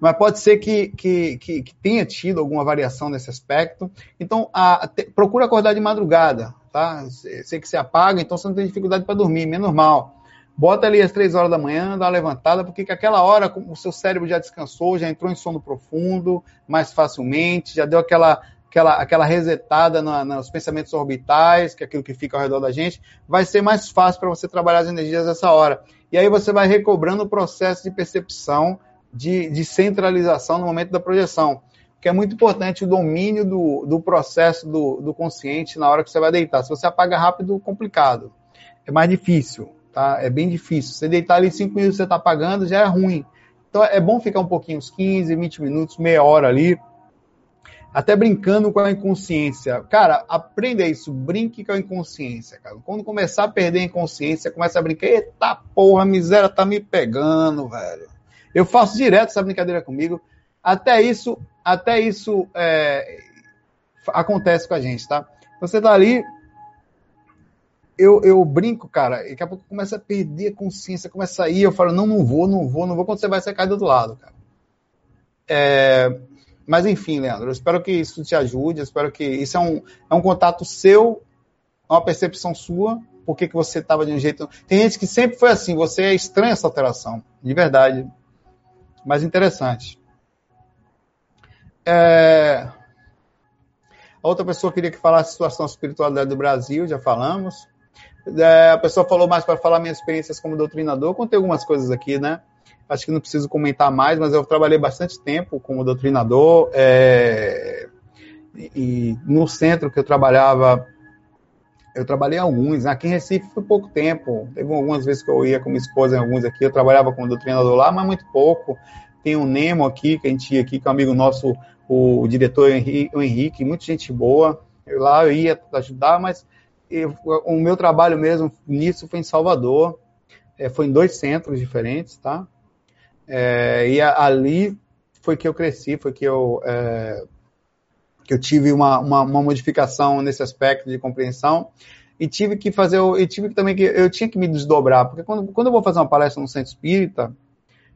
Mas pode ser que, que, que, que tenha tido alguma variação nesse aspecto. Então, a, te, procura acordar de madrugada, tá? Sei que se apaga, então você não tem dificuldade para dormir, é normal. Bota ali às três horas da manhã, dá uma levantada, porque aquela hora o seu cérebro já descansou, já entrou em sono profundo mais facilmente, já deu aquela, aquela, aquela resetada na, nos pensamentos orbitais, que é aquilo que fica ao redor da gente, vai ser mais fácil para você trabalhar as energias nessa hora. E aí você vai recobrando o processo de percepção de, de centralização no momento da projeção. Que é muito importante o domínio do, do processo do, do consciente na hora que você vai deitar. Se você apaga rápido, complicado. É mais difícil, tá? É bem difícil. Você deitar ali 5 minutos você está apagando, já é ruim. Então é bom ficar um pouquinho, uns 15, 20 minutos, meia hora ali, até brincando com a inconsciência. Cara, aprenda isso, brinque com a inconsciência, cara. Quando começar a perder a inconsciência, começa a brincar, eita porra, a miséria tá me pegando, velho. Eu faço direto essa brincadeira comigo. Até isso, até isso é, acontece com a gente, tá? Você tá ali, eu, eu brinco, cara, e daqui a pouco começa a perder a consciência, começa a ir, eu falo, não, não vou, não vou, não vou, quando você vai, você cai do outro lado, cara. É, mas enfim, Leandro, eu espero que isso te ajude, eu espero que isso é um, é um contato seu, uma percepção sua, por que, você estava de um jeito. Tem gente que sempre foi assim, você é estranha essa alteração, de verdade mais interessante. É... A outra pessoa queria que falasse a situação espiritualidade do Brasil, já falamos. É, a pessoa falou mais para falar minhas experiências como doutrinador. Eu contei algumas coisas aqui, né? Acho que não preciso comentar mais, mas eu trabalhei bastante tempo como doutrinador. É... E, no centro que eu trabalhava, eu trabalhei alguns. Aqui em Recife foi pouco tempo. Teve algumas vezes que eu ia com minha esposa em alguns aqui. Eu trabalhava como doutrinador lá, mas muito pouco. Tem o Nemo aqui, que a gente ia aqui, que é um amigo nosso, o, o diretor Henrique, o Henrique, muita gente boa. Eu, lá eu ia ajudar, mas eu, o meu trabalho mesmo nisso foi em Salvador. É, foi em dois centros diferentes, tá? É, e a, ali foi que eu cresci, foi que eu é, que eu tive uma, uma, uma, modificação nesse aspecto de compreensão e tive que fazer, eu tive que também que eu tinha que me desdobrar, porque quando, quando eu vou fazer uma palestra no centro espírita,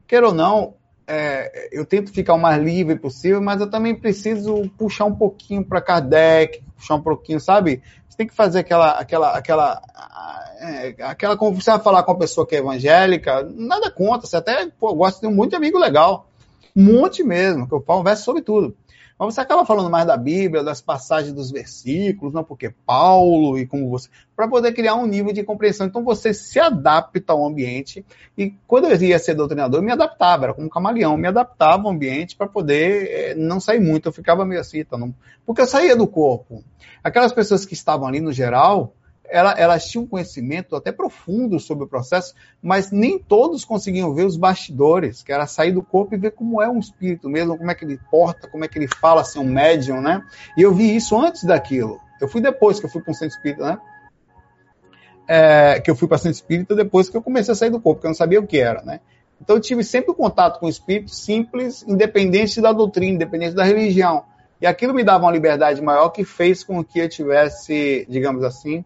quer ou não, é, eu tento ficar o mais livre possível, mas eu também preciso puxar um pouquinho para Kardec, puxar um pouquinho, sabe? Tem que fazer aquela, aquela, aquela, é, aquela, você vai falar com uma pessoa que é evangélica, nada contra, você até pô, gosta de um monte de amigo legal, um monte mesmo, que eu converso sobre tudo. Mas você acaba falando mais da Bíblia, das passagens dos versículos, não porque Paulo e como você, para poder criar um nível de compreensão. Então você se adapta ao ambiente e quando eu ia ser doutrinador, eu me adaptava, era como um camaleão, me adaptava ao ambiente para poder é, não sair muito. Eu ficava meio assim, tá, não... porque eu saía do corpo. Aquelas pessoas que estavam ali no geral, ela, elas tinham conhecimento até profundo sobre o processo, mas nem todos conseguiam ver os bastidores, que era sair do corpo e ver como é um espírito mesmo, como é que ele porta, como é que ele fala, assim, um médium, né? E eu vi isso antes daquilo. Eu fui depois que eu fui para um centro espírita, né? É, que eu fui para centro espírita depois que eu comecei a sair do corpo, porque eu não sabia o que era, né? Então eu tive sempre contato com o espírito simples, independente da doutrina, independente da religião. E aquilo me dava uma liberdade maior que fez com que eu tivesse, digamos assim,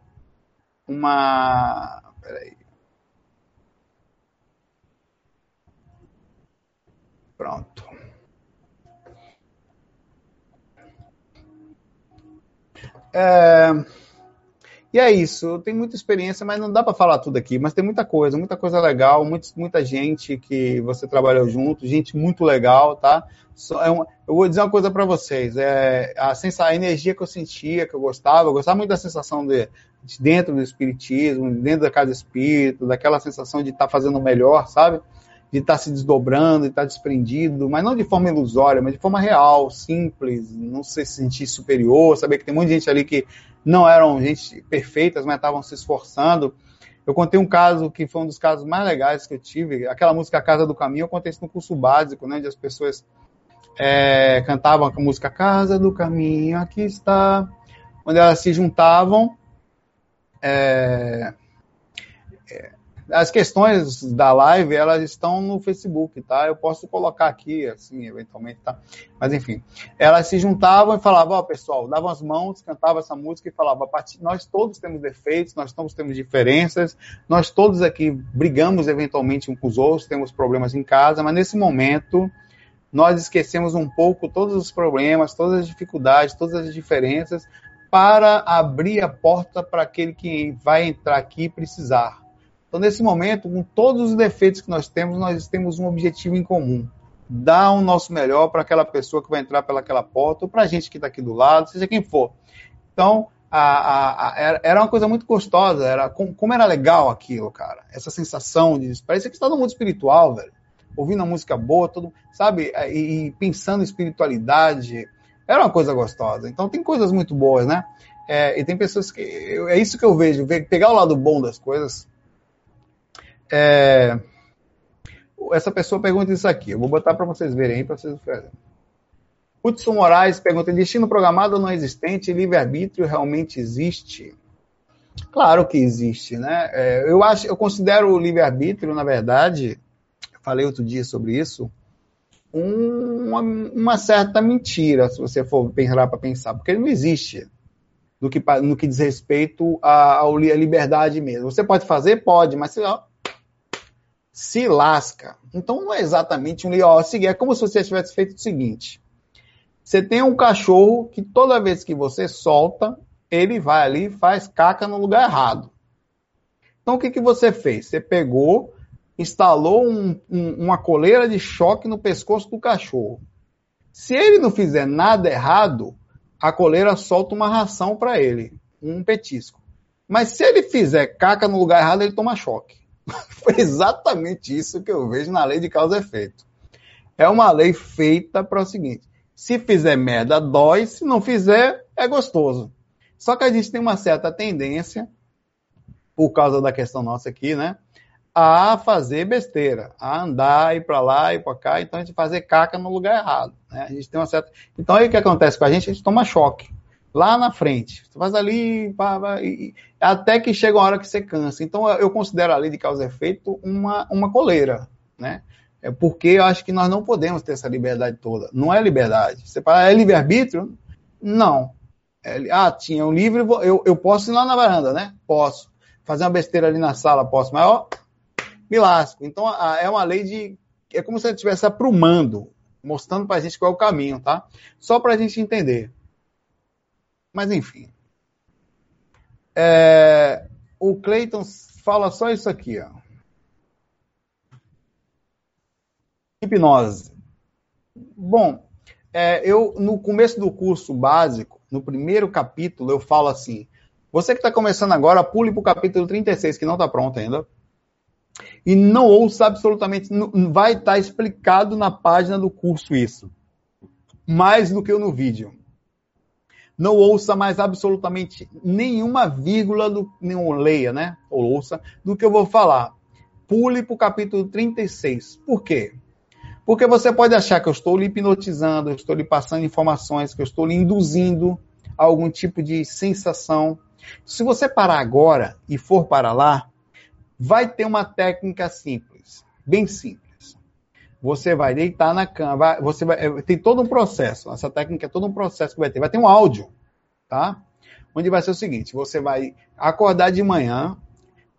uma. Peraí. Pronto. É... E é isso. Eu tenho muita experiência, mas não dá para falar tudo aqui. Mas tem muita coisa, muita coisa legal, muito, muita gente que você trabalhou junto, gente muito legal, tá? É uma, eu vou dizer uma coisa para vocês. É, a, sensação, a energia que eu sentia, que eu gostava, eu gostava muito da sensação de dentro do espiritismo, dentro da casa espírita, daquela sensação de estar tá fazendo o melhor, sabe? De estar tá se desdobrando, de estar tá desprendido, mas não de forma ilusória, mas de forma real, simples, não se sentir superior, saber que tem muita gente ali que não eram gente perfeitas, mas estavam se esforçando. Eu contei um caso que foi um dos casos mais legais que eu tive, aquela música Casa do Caminho, eu contei isso no curso básico, né, onde as pessoas é, cantavam a música Casa do Caminho, aqui está, onde elas se juntavam. É, as questões da live, elas estão no Facebook, tá? Eu posso colocar aqui, assim, eventualmente, tá? Mas, enfim. Elas se juntavam e falavam, ó, oh, pessoal, davam as mãos, cantavam essa música e falavam, nós todos temos defeitos, nós todos temos diferenças, nós todos aqui brigamos eventualmente uns com os outros, temos problemas em casa, mas nesse momento nós esquecemos um pouco todos os problemas, todas as dificuldades, todas as diferenças, para abrir a porta para aquele que vai entrar aqui e precisar. Então, nesse momento, com todos os defeitos que nós temos, nós temos um objetivo em comum. Dar o nosso melhor para aquela pessoa que vai entrar pelaquela porta, ou para a gente que está aqui do lado, seja quem for. Então, a, a, a, era uma coisa muito gostosa, era como, como, era legal aquilo, cara. Essa sensação de. Parece que está no mundo espiritual, velho. Ouvindo a música boa, todo, sabe? E, e, pensando em espiritualidade. Era uma coisa gostosa. Então, tem coisas muito boas, né? É, e tem pessoas que. É isso que eu vejo, pegar o lado bom das coisas é, essa pessoa pergunta isso aqui. Eu vou botar para vocês verem aí, para vocês verem. Hudson Moraes pergunta: destino programado ou não existente? Livre-arbítrio realmente existe? Claro que existe, né? É, eu acho, eu considero o livre-arbítrio, na verdade, falei outro dia sobre isso, uma, uma, certa mentira, se você for pensar para pensar, porque ele não existe no que, no que diz respeito à, à liberdade mesmo. Você pode fazer? Pode, mas ó, se lasca. Então não é exatamente um ó, seguir, é como se você tivesse feito o seguinte: você tem um cachorro que toda vez que você solta, ele vai ali e faz caca no lugar errado. Então o que, que você fez? Você pegou, instalou um, um, uma coleira de choque no pescoço do cachorro. Se ele não fizer nada errado, a coleira solta uma ração para ele, um petisco. Mas se ele fizer caca no lugar errado, ele toma choque. [LAUGHS] Foi exatamente isso que eu vejo na lei de causa e efeito. É uma lei feita para o seguinte: se fizer merda, dói, se não fizer, é gostoso. Só que a gente tem uma certa tendência, por causa da questão nossa aqui, né? A fazer besteira, a andar, ir para lá, ir para cá, então a gente fazer caca no lugar errado. Né? A gente tem uma certa. Então aí o que acontece com a gente? A gente toma choque lá na frente. Você faz ali, pá, pá, e, até que chega uma hora que você cansa. Então, eu considero a lei de causa e efeito uma, uma coleira, né? É porque eu acho que nós não podemos ter essa liberdade toda. Não é liberdade. Você fala, é livre-arbítrio? Não. É, ah, tinha um livre, eu, eu posso ir lá na varanda, né? Posso. Fazer uma besteira ali na sala, posso. Mas, ó, me lasco. Então, a, é uma lei de... É como se ele estivesse aprumando, mostrando pra gente qual é o caminho, tá? Só pra gente entender. Mas enfim. É, o Clayton fala só isso aqui, ó. Hipnose. Bom, é, eu no começo do curso básico, no primeiro capítulo, eu falo assim: você que está começando agora, pule para o capítulo 36, que não está pronto ainda. E não ouça absolutamente. Vai estar explicado na página do curso isso. Mais do que no vídeo não ouça mais absolutamente nenhuma vírgula, do, nenhum leia, né? Ou ouça, do que eu vou falar. Pule para o capítulo 36. Por quê? Porque você pode achar que eu estou lhe hipnotizando, eu estou lhe passando informações, que eu estou lhe induzindo a algum tipo de sensação. Se você parar agora e for para lá, vai ter uma técnica simples, bem simples. Você vai deitar na cama, vai, você vai, é, tem todo um processo. Essa técnica é todo um processo que vai ter. Vai ter um áudio, tá? Onde vai ser o seguinte: você vai acordar de manhã,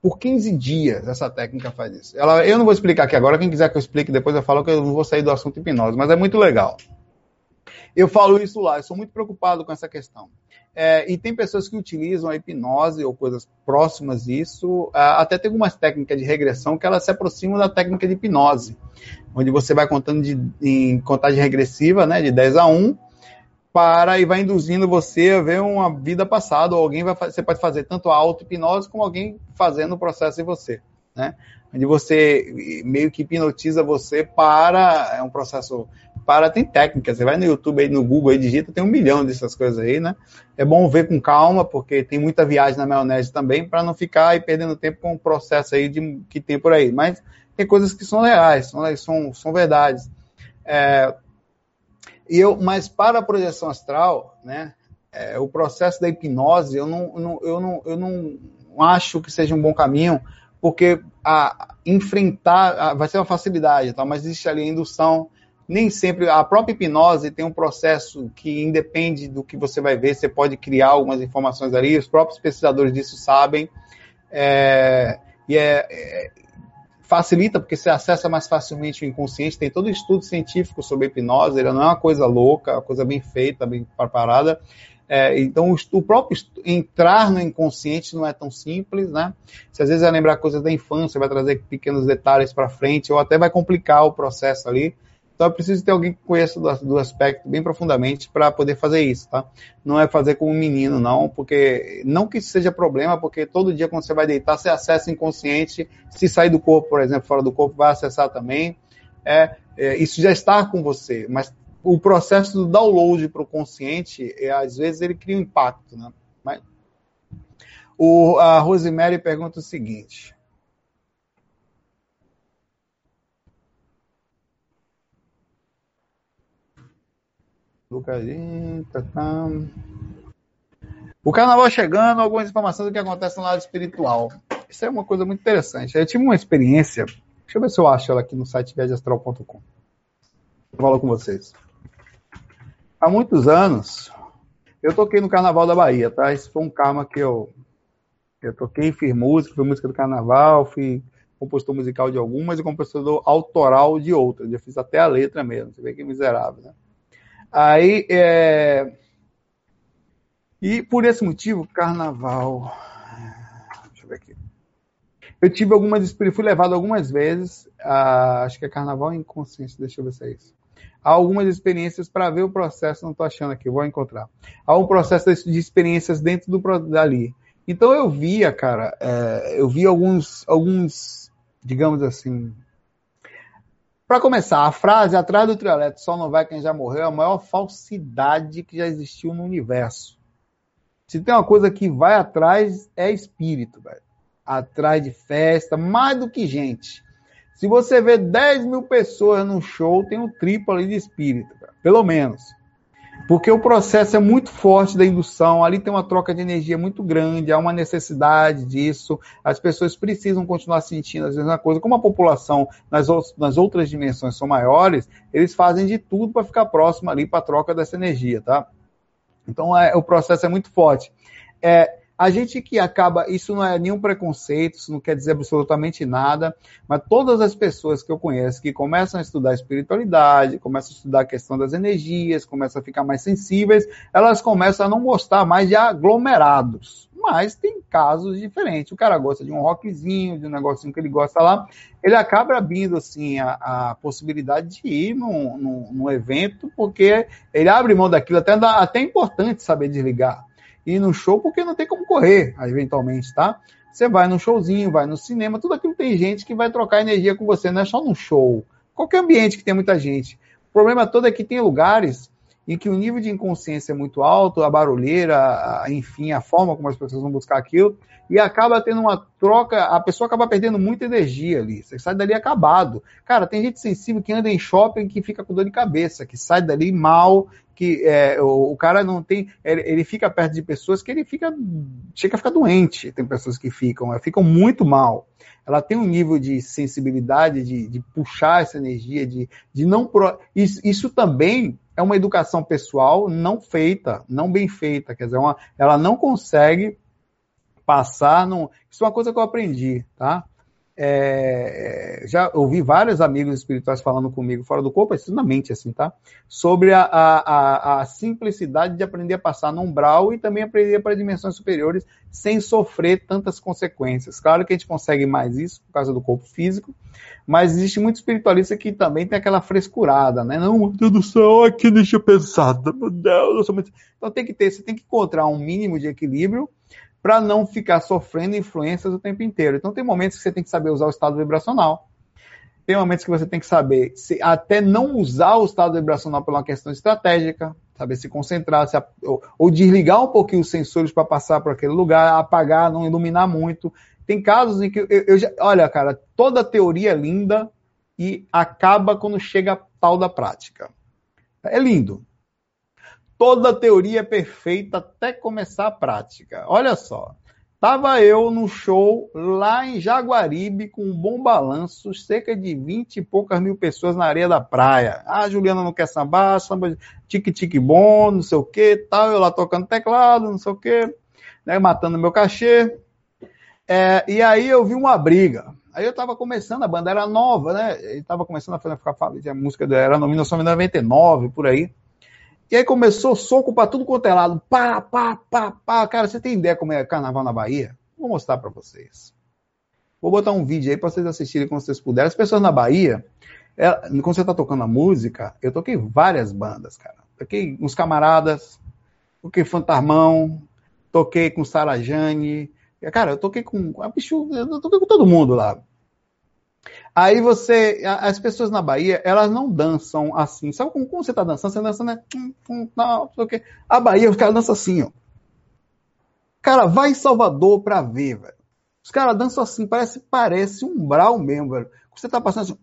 por 15 dias essa técnica faz isso. Ela, eu não vou explicar aqui agora, quem quiser que eu explique depois eu falo que eu vou sair do assunto hipnose, mas é muito legal. Eu falo isso lá, eu sou muito preocupado com essa questão. É, e tem pessoas que utilizam a hipnose ou coisas próximas disso. É, até tem algumas técnicas de regressão que elas se aproximam da técnica de hipnose, onde você vai contando de, em contagem regressiva, né, de 10 a 1, para e vai induzindo você a ver uma vida passada, ou alguém vai você pode fazer tanto a auto-hipnose como alguém fazendo o processo em você, né? Onde você meio que hipnotiza você para é um processo para, tem técnicas, você vai no YouTube aí, no Google aí, digita, tem um milhão dessas coisas aí, né? É bom ver com calma, porque tem muita viagem na maionese também, para não ficar aí perdendo tempo com o processo aí de, que tem por aí. Mas tem coisas que são reais, são, são, são verdades. É, e eu, mas para a projeção astral, né, é, o processo da hipnose, eu não, não, eu, não, eu não acho que seja um bom caminho, porque a, enfrentar a, vai ser uma facilidade, tá? mas existe ali a indução, nem sempre a própria hipnose tem um processo que independe do que você vai ver, você pode criar algumas informações ali, os próprios pesquisadores disso sabem, é, e é, é, facilita porque você acessa mais facilmente o inconsciente, tem todo estudo científico sobre hipnose, ele não é uma coisa louca, é uma coisa bem feita, bem preparada, é, então, o, o, próprio entrar no inconsciente não é tão simples, né? Se às vezes vai lembrar coisas da infância, vai trazer pequenos detalhes para frente, ou até vai complicar o processo ali. Então é preciso ter alguém que conheça do, do aspecto bem profundamente para poder fazer isso, tá? Não é fazer com um menino, não, porque não que isso seja problema, porque todo dia quando você vai deitar, você acessa inconsciente. Se sair do corpo, por exemplo, fora do corpo, vai acessar também. É, é isso já está com você, mas o processo do download para o consciente, é, às vezes ele cria um impacto, né? Mas, o, a Rosemary pergunta o seguinte: O carnaval chegando, algumas informações do que acontece no lado espiritual. Isso é uma coisa muito interessante. Eu tive uma experiência, deixa eu ver se eu acho ela aqui no site viagemastral.com. Vou falar com vocês. Há muitos anos, eu toquei no Carnaval da Bahia, tá? Isso foi um karma que eu, eu toquei, fiz música, fui música do Carnaval, fui compositor musical de algumas e compositor autoral de outras. Eu fiz até a letra mesmo, você vê que miserável, né? Aí, é... E por esse motivo, carnaval. Deixa eu ver aqui. Eu tive algumas fui levado algumas vezes, a... acho que é carnaval inconsciente, deixa eu ver se é isso. Há algumas experiências para ver o processo, não estou achando aqui, vou encontrar. Há um processo de experiências dentro do dali. Então eu via, cara, é... eu vi alguns, alguns, digamos assim, para começar, a frase atrás do trioleto só não vai quem já morreu é a maior falsidade que já existiu no universo. Se tem uma coisa que vai atrás, é espírito, velho. Atrás de festa, mais do que gente. Se você vê 10 mil pessoas no show, tem um triplo ali de espírito, cara. pelo menos. Porque o processo é muito forte da indução, ali tem uma troca de energia muito grande, há uma necessidade disso, as pessoas precisam continuar sentindo vezes uma coisa. Como a população nas, nas outras dimensões são maiores, eles fazem de tudo para ficar próximo ali para a troca dessa energia, tá? Então é, o processo é muito forte. É, a gente que acaba, isso não é nenhum preconceito, isso não quer dizer absolutamente nada, mas todas as pessoas que eu conheço que começam a estudar espiritualidade, começam a estudar a questão das energias, começam a ficar mais sensíveis, elas começam a não gostar mais de aglomerados. Mas tem casos diferentes. O cara gosta de um rockzinho, de um negocinho que ele gosta lá, ele acaba abrindo assim a, a possibilidade de ir num, num, num, evento, porque ele abre mão daquilo, até, até é importante saber desligar ir no show porque não tem como correr, eventualmente, tá? Você vai no showzinho, vai no cinema, tudo aquilo tem gente que vai trocar energia com você, não é só no show. Qualquer ambiente que tem muita gente. O problema todo é que tem lugares em que o nível de inconsciência é muito alto, a barulheira, a, enfim, a forma como as pessoas vão buscar aquilo, e acaba tendo uma troca, a pessoa acaba perdendo muita energia ali. Você sai dali acabado. Cara, tem gente sensível que anda em shopping que fica com dor de cabeça, que sai dali mal, que é, o, o, cara não tem. Ele, ele, fica perto de pessoas que ele fica. chega a ficar doente. Tem pessoas que ficam, ficam muito mal. Ela tem um nível de sensibilidade, de, de puxar essa energia, de, de não. Pro, isso, isso também é uma educação pessoal não feita, não bem feita. Quer dizer, uma, ela não consegue passar. Num, isso é uma coisa que eu aprendi, tá? É, já ouvi vários amigos espirituais falando comigo fora do corpo, isso na mente, assim, tá? Sobre a, a, a, simplicidade de aprender a passar no umbral e também aprender para dimensões superiores sem sofrer tantas consequências. Claro que a gente consegue mais isso por causa do corpo físico, mas existe muito espiritualista que também tem aquela frescurada, né? Não, meu Deus do céu, aqui deixa pesada, meu Deus, eu sou muito... Então tem que ter, você tem que encontrar um mínimo de equilíbrio para não ficar sofrendo influências o tempo inteiro. Então, tem momentos que você tem que saber usar o estado vibracional. Tem momentos que você tem que saber se, até não usar o estado vibracional por uma questão estratégica, saber se concentrar, se, ou, ou, desligar um pouquinho os sensores para passar por aquele lugar, apagar, não iluminar muito. Tem casos em que eu, eu já, olha, cara, toda teoria é linda e acaba quando chega a tal da prática. É lindo, Toda teoria é perfeita até começar a prática. Olha só. Tava eu no show lá em Jaguaribe com um bom balanço, cerca de 20 e poucas mil pessoas na areia da praia. Ah, Juliana não quer sambar, samba tique-tique bom, não sei o que, tal. Eu lá tocando teclado, não sei o que, né, matando meu cachê. É, e aí eu vi uma briga. Aí eu tava começando, a banda era nova, né? Ele tava começando a fazer a música, era no 1999, por aí. E aí começou soco para tudo quanto é lado. Pá, pá, pá, pá. Cara, você tem ideia como é carnaval na Bahia? Vou mostrar para vocês. Vou botar um vídeo aí para vocês assistirem quando vocês puderem. As pessoas na Bahia, é, quando você tá tocando a música, eu toquei várias bandas, cara. Toquei uns camaradas, toquei Fantarmão, toquei com Sarajane. Cara, eu toquei com. Bicho, eu toquei com todo mundo lá. Aí você, as pessoas na Bahia, elas não dançam assim. Sabe como, como você está dançando? Você dança, né? Não. A Bahia, os caras dançam assim, ó. Cara, vai em Salvador pra ver, velho. Os caras dançam assim, parece, parece um brau mesmo, velho. Você tá passando assim,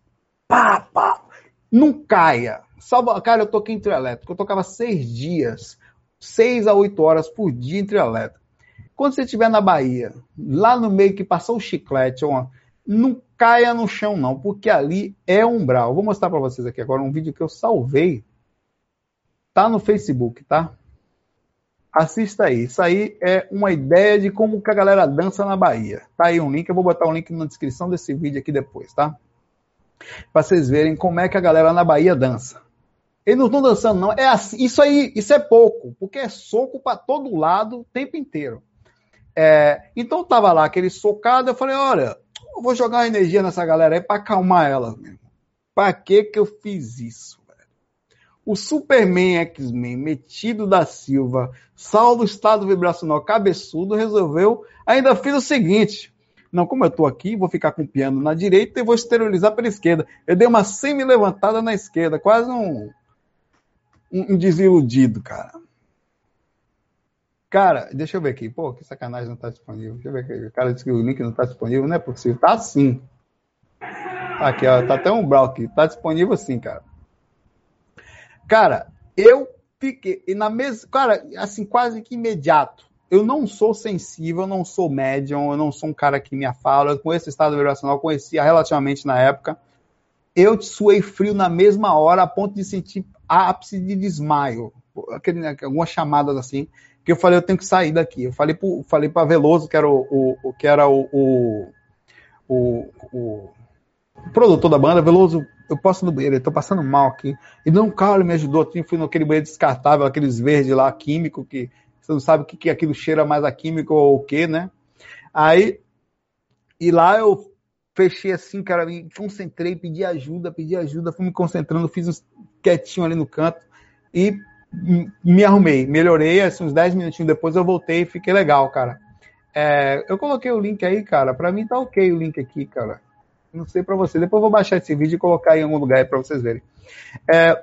pá, pá. Não caia. Salva, cara, eu toquei em trio elétrico. Eu tocava seis dias, seis a oito horas por dia em trio elétrico. Quando você estiver na Bahia, lá no meio que passou o chiclete, uma, não caia no chão não, porque ali é umbral. Vou mostrar para vocês aqui agora um vídeo que eu salvei. Tá no Facebook, tá? Assista aí. Isso aí é uma ideia de como que a galera dança na Bahia. Tá aí um link, eu vou botar um link na descrição desse vídeo aqui depois, tá? Para vocês verem como é que a galera na Bahia dança. Eles não estão dançando, não. É assim, isso aí, isso é pouco, porque é soco para todo lado o tempo inteiro. É, então tava lá aquele socado, eu falei, olha, eu vou jogar energia nessa galera aí para acalmar ela. Para que que eu fiz isso? O Superman X-Men, metido da Silva, sal do estado vibracional cabeçudo, resolveu. Ainda fiz o seguinte. Não, como eu estou aqui, vou ficar com o piano na direita e vou esterilizar pela esquerda. Eu dei uma semi-levantada na esquerda, quase um, um desiludido, cara. Cara, deixa eu ver aqui. Pô, que sacanagem não está disponível. Deixa eu ver aqui. O cara disse que o link não está disponível. Não é possível. Tá sim. Aqui, ó. Tá até um brau aqui. Tá disponível sim, cara. Cara, eu fiquei. E na mesma. Cara, assim, quase que imediato. Eu não sou sensível, eu não sou médium, eu não sou um cara que me afala. Com esse estado vibracional, eu conhecia relativamente na época. Eu suei frio na mesma hora, a ponto de sentir ápice de desmaio. Aquele, né, algumas chamadas assim que eu falei, eu tenho que sair daqui. Eu falei para falei Veloso, que era o, o, o que era o, o, o, o, produtor da banda, Veloso, eu posso ir no banheiro, eu tô passando mal aqui. E não, cara, ele me ajudou. Eu fui naquele banheiro descartável, aqueles verdes lá, químico, que você não sabe o que, que aquilo cheira mais a químico ou o que, né? Aí, e lá eu fechei assim, cara, me concentrei, pedi ajuda, pedi ajuda, fui me concentrando, fiz uns quietinho ali no canto e me arrumei, melhorei, assim, uns 10 minutinhos depois eu voltei e fiquei legal, cara. É, eu coloquei o link aí, cara, pra mim tá ok o link aqui, cara. Não sei pra você, depois eu vou baixar esse vídeo e colocar em algum lugar aí pra vocês verem. É,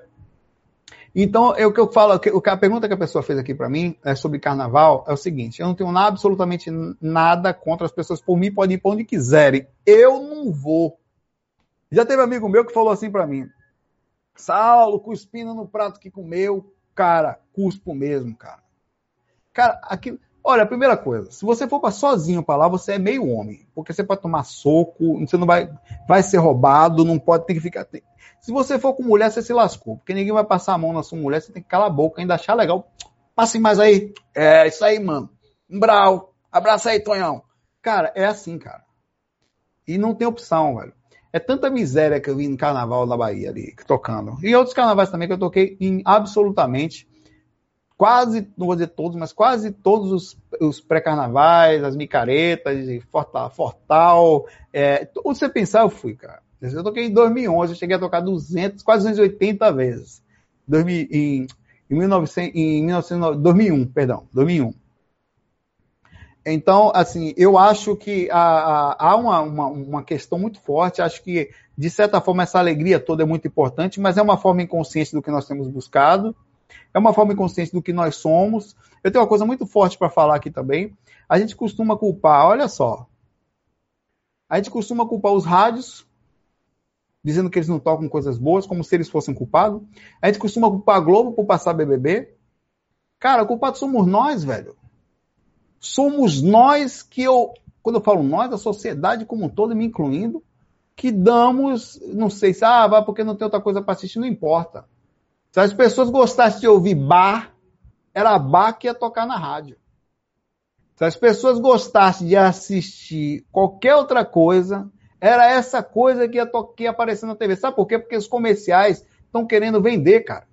então, é o que eu falo, a pergunta que a pessoa fez aqui para mim é sobre carnaval é o seguinte: eu não tenho nada, absolutamente nada contra as pessoas, por mim podem ir pra onde quiserem. Eu não vou. Já teve amigo meu que falou assim para mim: Saulo, cuspindo no prato que comeu, cara, cuspo mesmo, cara. Cara, aqui, olha, a primeira coisa, se você for para sozinho para lá, você é meio homem, porque você pode tomar soco, você não vai, vai ser roubado, não pode ter que ficar. Se você for com mulher, você se lascou, porque ninguém vai passar a mão na sua mulher, você tem que calar a boca, ainda achar legal. Passe mais aí. É, isso aí, mano. Um brau. Abraça aí, Tonhão. Cara, é assim, cara. E não tem opção, velho. É tanta miséria que eu vi no carnaval da Bahia ali, tocando. E outros carnavais também que eu toquei em absolutamente quase, não vou dizer todos, mas quase todos os, os pré-carnavais, as micaretas, Fortal, Fortal é, você pensar, eu fui, cara. Eu toquei em 2011, eu cheguei a tocar 200, quase 280 vezes. 2000, em, em, 1900, em 1900, 2001, perdão, 2001. Então, assim, eu acho que há, há uma, uma, uma, questão muito forte. Acho que, de certa forma, essa alegria toda é muito importante, mas é uma forma inconsciente do que nós temos buscado, é uma forma inconsciente do que nós somos. Eu tenho uma coisa muito forte para falar aqui também. A gente costuma culpar, olha só, a gente costuma culpar os rádios, dizendo que eles não tocam coisas boas, como se eles fossem culpados. A gente costuma culpar a Globo por passar BBB. Cara, culpados somos nós, velho somos nós que eu, quando eu falo nós, a sociedade como um todo, me incluindo, que damos, não sei se, ah, vai porque não tem outra coisa para assistir, não importa. Se as pessoas gostassem de ouvir bar, era bar que ia tocar na rádio. Se as pessoas gostassem de assistir qualquer outra coisa, era essa coisa que ia, que ia aparecer na TV. Sabe por quê? Porque os comerciais estão querendo vender, cara.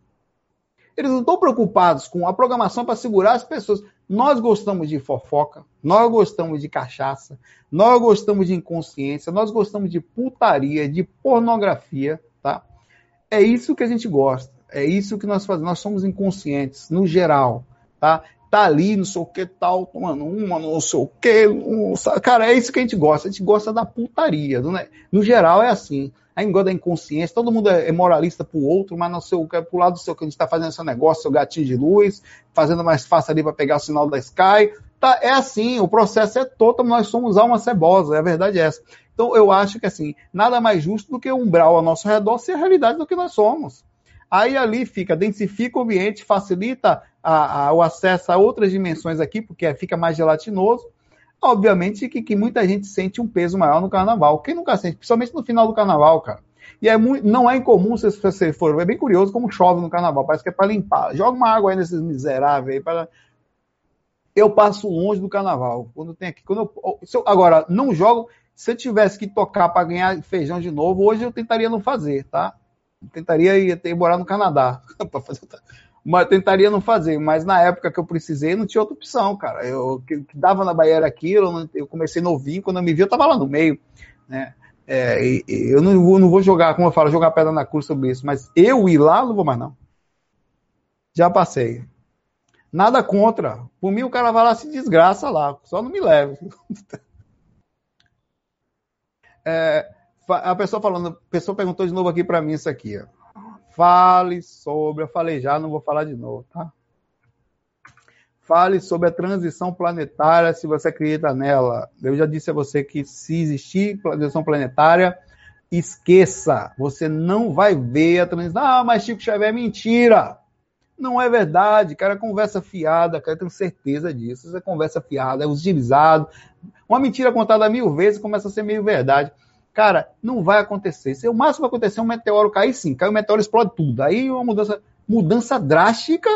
Eles não estão preocupados com a programação para segurar as pessoas. Nós gostamos de fofoca, nós gostamos de cachaça, nós gostamos de inconsciência, nós gostamos de putaria, de pornografia, tá? É isso que a gente gosta. É isso que nós fazemos. Nós somos inconscientes, no geral, tá? Tá ali, não sei o que, tal, tomando uma, não sei o que. Cara, é isso que a gente gosta. A gente gosta da putaria. Né? No geral, é assim a gosta da inconsciência, todo mundo é, é moralista pro outro, mas não sei o que é pro lado do seu que a gente está fazendo seu negócio, seu gatinho de luz, fazendo mais fácil ali para pegar o sinal da Sky. Tá, é assim, o processo é todo, nós somos alma cebosa, é a verdade é essa. Então eu acho que assim, nada mais justo do que o umbral ao nosso redor ser a realidade do que nós somos. Aí ali fica, densifica o ambiente, facilita a, a, o acesso a outras dimensões aqui, porque fica mais gelatinoso, Obviamente que, que muita gente sente um peso maior no carnaval. Quem nunca sente, principalmente no final do carnaval, cara. E é muito, não é incomum, se você for, é bem curioso como chove no carnaval, parece que é para limpar. Joga uma água aí nesses miseráveis aí para eu passo longe do carnaval. Quando tem aqui, quando eu, eu, agora não jogo, se eu tivesse que tocar para ganhar feijão de novo, hoje eu tentaria não fazer, tá? Eu tentaria ir, ir morar no Canadá [LAUGHS] para fazer mas tentaria não fazer, mas na época que eu precisei não tinha outra opção, cara. Eu que, que dava na Bahia era aquilo, eu comecei novinho, quando eu me vi eu tava lá no meio, né? É, e, e eu não vou, não vou jogar, como eu falo, jogar pedra na cruz sobre isso, mas eu ir lá não vou mais não. Já passei. Nada contra. Por mim o cara vai lá se desgraça lá, só não me leve. [LAUGHS] é, a pessoa falando, a pessoa perguntou de novo aqui para mim isso aqui, ó. Fale sobre, eu falei já, não vou falar de novo, tá? Fale sobre a transição planetária, se você acredita nela. Eu já disse a você que se existir transição planetária, esqueça. Você não vai ver a transição. Ah, mas Chico Xavier é mentira. Não é verdade, cara, é conversa fiada, cara, eu tenho certeza disso. Isso é conversa fiada, é utilizado. Uma mentira contada mil vezes começa a ser meio verdade. Cara, não vai acontecer. Se o máximo vai acontecer é um meteoro cair, sim. Cai o meteoro, explode tudo. Aí uma mudança, mudança drástica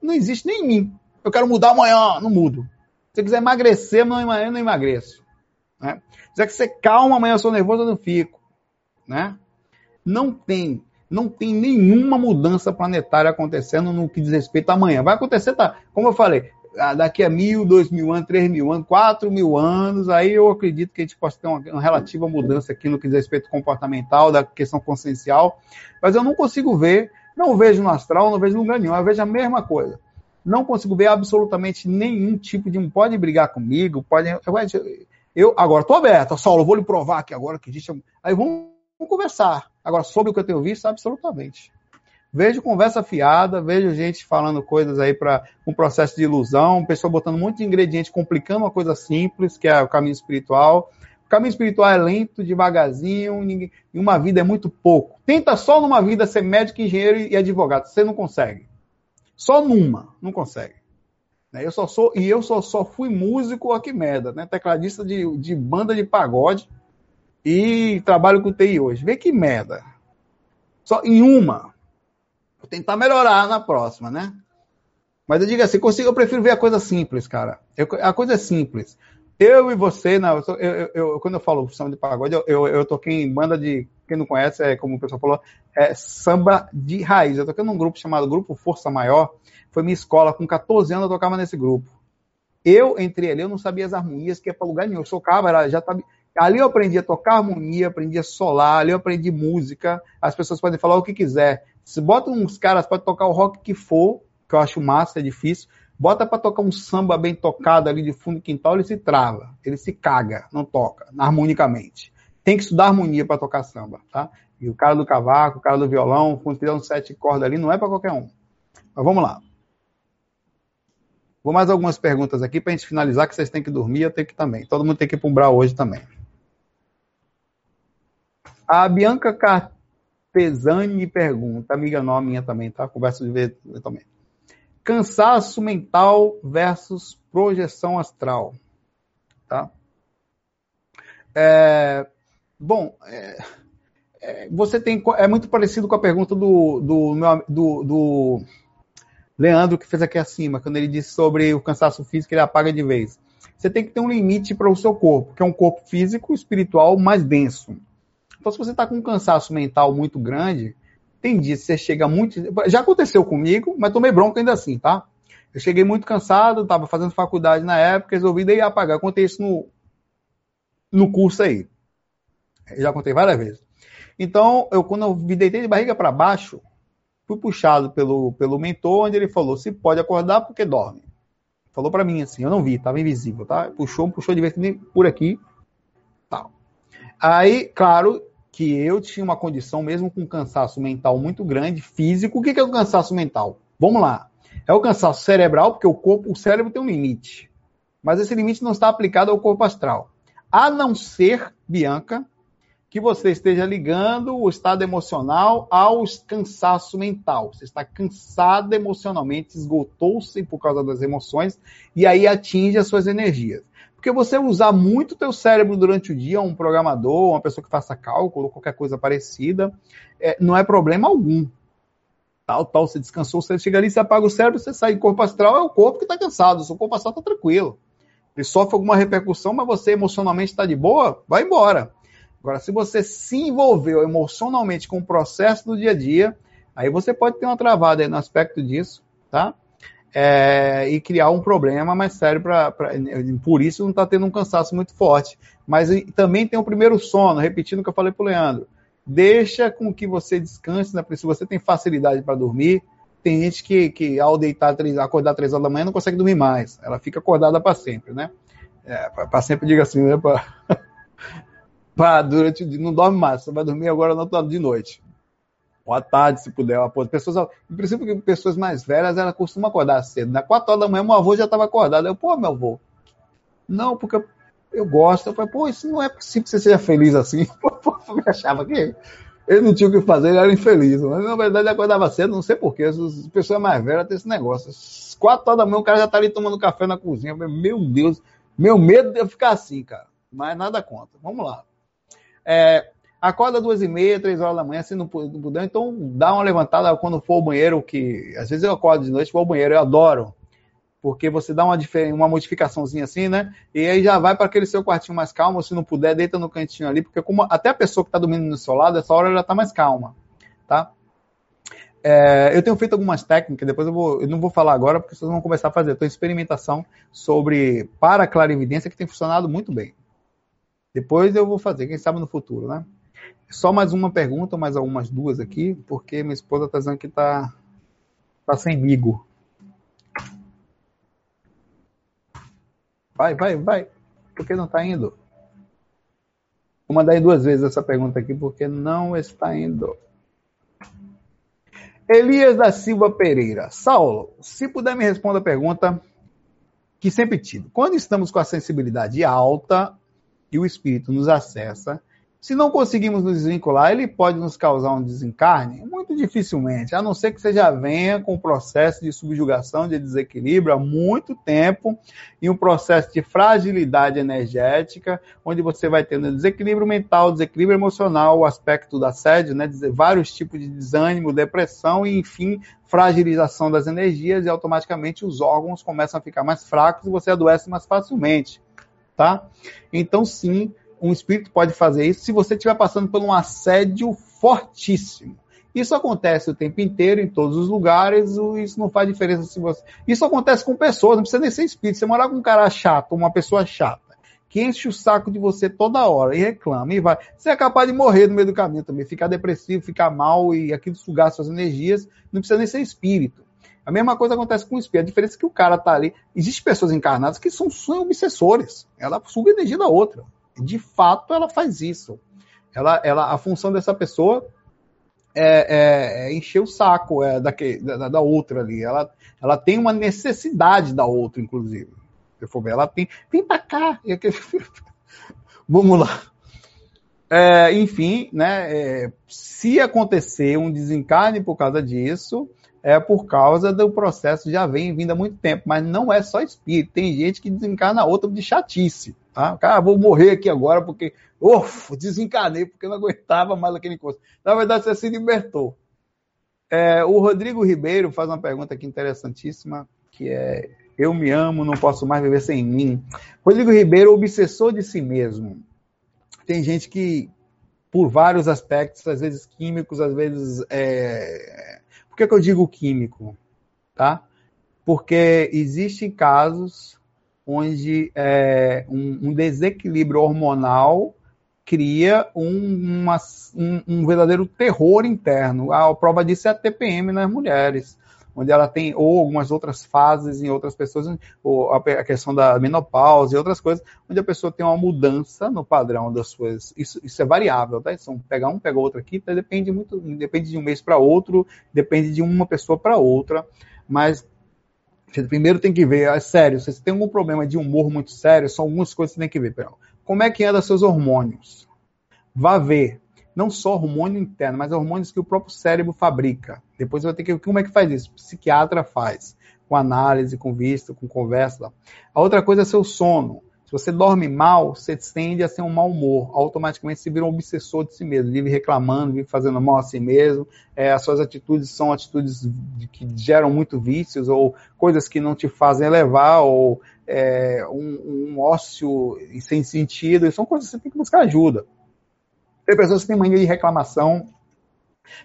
não existe nem em mim. Eu quero mudar amanhã, não mudo. Se você quiser emagrecer, amanhã eu não emagreço. Né? Se você calma, amanhã eu sou nervoso, eu não fico. Né? Não tem, não tem nenhuma mudança planetária acontecendo no que diz respeito a amanhã. Vai acontecer, tá? Como eu falei, daqui a mil, dois mil anos, três mil anos, quatro mil anos, aí eu acredito que a gente possa ter uma, uma, relativa mudança aqui no que diz respeito comportamental, da questão consciencial, mas eu não consigo ver, não vejo no astral, não vejo no lugar nenhum, eu vejo a mesma coisa. Não consigo ver absolutamente nenhum tipo de. Pode brigar comigo, pode. Eu, agora estou aberto, Saulo, vou lhe provar aqui agora que existe. Aí vamos, vamos conversar. Agora, sobre o que eu tenho visto, absolutamente. Vejo conversa fiada, vejo gente falando coisas aí para um processo de ilusão, pessoa botando muito ingrediente, complicando uma coisa simples, que é o caminho espiritual. O caminho espiritual é lento, devagarzinho, e uma vida é muito pouco. Tenta só numa vida ser médico, engenheiro e advogado, você não consegue. Só numa, não consegue. Né, eu só sou, e eu só, só fui músico, ó que merda, né? Tecladista de, de banda de pagode e trabalho com TI hoje. Vê que merda. Só em uma. Tentar melhorar na próxima, né? Mas eu digo assim, consigo, eu prefiro ver a coisa simples, cara. Eu, a coisa é simples. Eu e você, não, eu, eu, eu, quando eu falo samba de pagode, eu, eu, toquei em banda de, quem não conhece, é, como o pessoal falou, é samba de raiz. Eu toquei num grupo chamado Grupo Força Maior, foi minha escola, com 14 anos eu tocava nesse grupo. Eu entrei ali, eu não sabia as harmonias que ia para lugar nenhum. Eu socava, era, já tava, Ali eu aprendi a tocar harmonia, aprendi a solar, ali eu aprendi música. As pessoas podem falar o que quiser. Se bota uns caras para tocar o rock que for, que eu acho massa, é difícil. Bota para tocar um samba bem tocado ali de fundo quintal, ele se trava, ele se caga, não toca, harmonicamente. Tem que estudar harmonia para tocar samba, tá? E o cara do cavaco, o cara do violão, quando tiver um sete cordas ali, não é para qualquer um. Mas vamos lá. Vou mais algumas perguntas aqui para a gente finalizar, que vocês têm que dormir, eu tenho que também. Todo mundo tem que ir para hoje também. A Bianca Carpesani pergunta, amiga nova minha também, tá? Conversa de ver também. Cansaço mental versus projeção astral, tá? É, bom, é, é, você tem é muito parecido com a pergunta do, do, do, do Leandro que fez aqui acima, quando ele disse sobre o cansaço físico, ele apaga de vez. Você tem que ter um limite para o seu corpo, que é um corpo físico, espiritual mais denso. Então, se você está com um cansaço mental muito grande, tem dias que você chega muito. Já aconteceu comigo, mas tomei bronca ainda assim, tá? Eu cheguei muito cansado, estava fazendo faculdade na época, resolvi daí apagar. Eu contei isso no, no curso aí. Já contei várias vezes. Então, eu quando eu me deitei de barriga para baixo, fui puxado pelo, pelo mentor, onde ele falou: se pode acordar porque dorme. Falou para mim assim, eu não vi, estava invisível, tá? Puxou, puxou de vez por aqui, tal. Aí, claro, que eu tinha uma condição, mesmo com cansaço mental muito grande, físico. O que é o cansaço mental? Vamos lá. É o cansaço cerebral, porque o corpo, o cérebro tem um limite. Mas esse limite não está aplicado ao corpo astral. A não ser, Bianca, que você esteja ligando o estado emocional ao cansaço mental. Você está cansado emocionalmente, esgotou-se por causa das emoções, e aí atinge as suas energias. Porque você usar muito o teu cérebro durante o dia, um programador, uma pessoa que faça cálculo, qualquer coisa parecida, é, não é problema algum. Tal, tal, você descansou, você chega ali, você apaga o cérebro, você sai. Corpo astral é o corpo que está cansado, o seu corpo astral está tranquilo. Ele sofre alguma repercussão, mas você emocionalmente está de boa, vai embora. Agora, se você se envolveu emocionalmente com o processo do dia a dia, aí você pode ter uma travada no aspecto disso, tá? É, e criar um problema mais sério para. Por isso não está tendo um cansaço muito forte. Mas também tem o primeiro sono, repetindo o que eu falei para o Leandro. Deixa com que você descanse, né? se você tem facilidade para dormir, tem gente que, que ao deitar, acordar três horas da manhã, não consegue dormir mais. Ela fica acordada para sempre, né? É, para sempre, diga assim, né? [LAUGHS] Pra, durante o dia, não dorme mais, você vai dormir agora de noite à tarde, se puder. Pessoas, em princípio, pessoas mais velhas, ela costuma acordar cedo. Na né? 4 horas da manhã, meu avô já estava acordado. Eu, pô, meu avô, não, porque eu, eu gosto. Eu falei, pô, isso não é possível que você seja feliz assim. [LAUGHS] eu achava que ele não tinha o que fazer, ele era infeliz. Mas, na verdade, ele acordava cedo, não sei porquê. As pessoas mais velhas têm esse negócio. Às 4 horas da manhã, o cara já está ali tomando café na cozinha. Falei, meu Deus, meu medo de eu ficar assim, cara. Mas nada contra. Vamos lá. É, Acorda duas e meia, três horas da manhã, se não puder, então dá uma levantada quando for ao banheiro, que às vezes eu acordo de noite, vou ao banheiro, eu adoro. Porque você dá uma, uma modificaçãozinha assim, né? E aí já vai para aquele seu quartinho mais calmo, se não puder, deita no cantinho ali, porque como até a pessoa que está dormindo no seu lado, essa hora ela está mais calma, tá? É, eu tenho feito algumas técnicas, depois eu, vou, eu não vou falar agora, porque vocês vão começar a fazer. Estou em experimentação sobre para clarividência que tem funcionado muito bem. Depois eu vou fazer, quem sabe no futuro, né? Só mais uma pergunta, mais algumas duas aqui, porque minha esposa está dizendo que está tá sem migo. Vai, vai, vai. Por que não está indo? Vou mandar aí duas vezes essa pergunta aqui, porque não está indo. Elias da Silva Pereira. Saulo, se puder me responder a pergunta que sempre tive. Quando estamos com a sensibilidade alta e o espírito nos acessa, se não conseguimos nos desvincular, ele pode nos causar um desencarne? Muito dificilmente, a não ser que você já venha com um processo de subjugação, de desequilíbrio há muito tempo, e um processo de fragilidade energética, onde você vai tendo desequilíbrio mental, desequilíbrio emocional, o aspecto da sede, né, vários tipos de desânimo, depressão e, enfim, fragilização das energias, e automaticamente os órgãos começam a ficar mais fracos e você adoece mais facilmente. tá? Então, sim, um espírito pode fazer isso se você estiver passando por um assédio fortíssimo. Isso acontece o tempo inteiro, em todos os lugares, isso não faz diferença se você. Isso acontece com pessoas, não precisa nem ser espírito. Você morar com um cara chato, uma pessoa chata, que enche o saco de você toda hora e reclama e vai. Você é capaz de morrer no meio do caminho também, ficar depressivo, ficar mal e aquilo sugar suas energias, não precisa nem ser espírito. A mesma coisa acontece com o espírito. A diferença é que o cara tá ali. Existem pessoas encarnadas que são, obsessores. Ela suga energia da outra. De fato, ela faz isso. Ela, ela, a função dessa pessoa é, é, é encher o saco é, da, da, outra ali. Ela, ela tem uma necessidade da outra, inclusive. Se for ver, ela tem. Vem pra cá. [LAUGHS] Vamos lá. É, enfim, né, é, se acontecer um desencarne por causa disso, é por causa do processo já vem vindo há muito tempo, mas não é só espírito, tem gente que desencarna outra de chatice, tá? Cara, vou morrer aqui agora porque, uff, desencarnei porque não aguentava mais aquele encosto. Na verdade, você se libertou. É, o Rodrigo Ribeiro faz uma pergunta aqui interessantíssima, que é, eu me amo, não posso mais viver sem mim. Rodrigo Ribeiro, obsessor de si mesmo. Tem gente que, por vários aspectos, às vezes químicos, às vezes é, por que, que eu digo químico? Tá? Porque existem casos onde é, um, um, desequilíbrio hormonal cria um, uma, um, um, verdadeiro terror interno. A prova disso é a TPM nas mulheres onde ela tem, ou algumas outras fases em outras pessoas, ou a questão da menopausa e outras coisas, onde a pessoa tem uma mudança no padrão das suas. Isso, isso é variável, tá? Então, pegar um, pega outro aqui, tá? depende muito, depende de um mês para outro, depende de uma pessoa para outra, mas primeiro tem que ver, é sério, se você tem algum problema de humor muito sério, são algumas coisas que você tem que ver. Como é que anda seus hormônios? Vá ver não só hormônio interno, mas hormônios que o próprio cérebro fabrica. Depois você vai ter que. Como é que faz isso? Psiquiatra faz, com análise, com vista, com conversa. A outra coisa é seu sono. Se você dorme mal, você tende a ser um mau humor. Automaticamente você vira um obsessor de si mesmo, vive reclamando, vive fazendo mal a si mesmo. É, as suas atitudes são atitudes que geram muito vícios ou coisas que não te fazem elevar ou é, um, um ócio sem sentido. São coisas que você tem que buscar ajuda. Tem pessoas que têm mania de reclamação.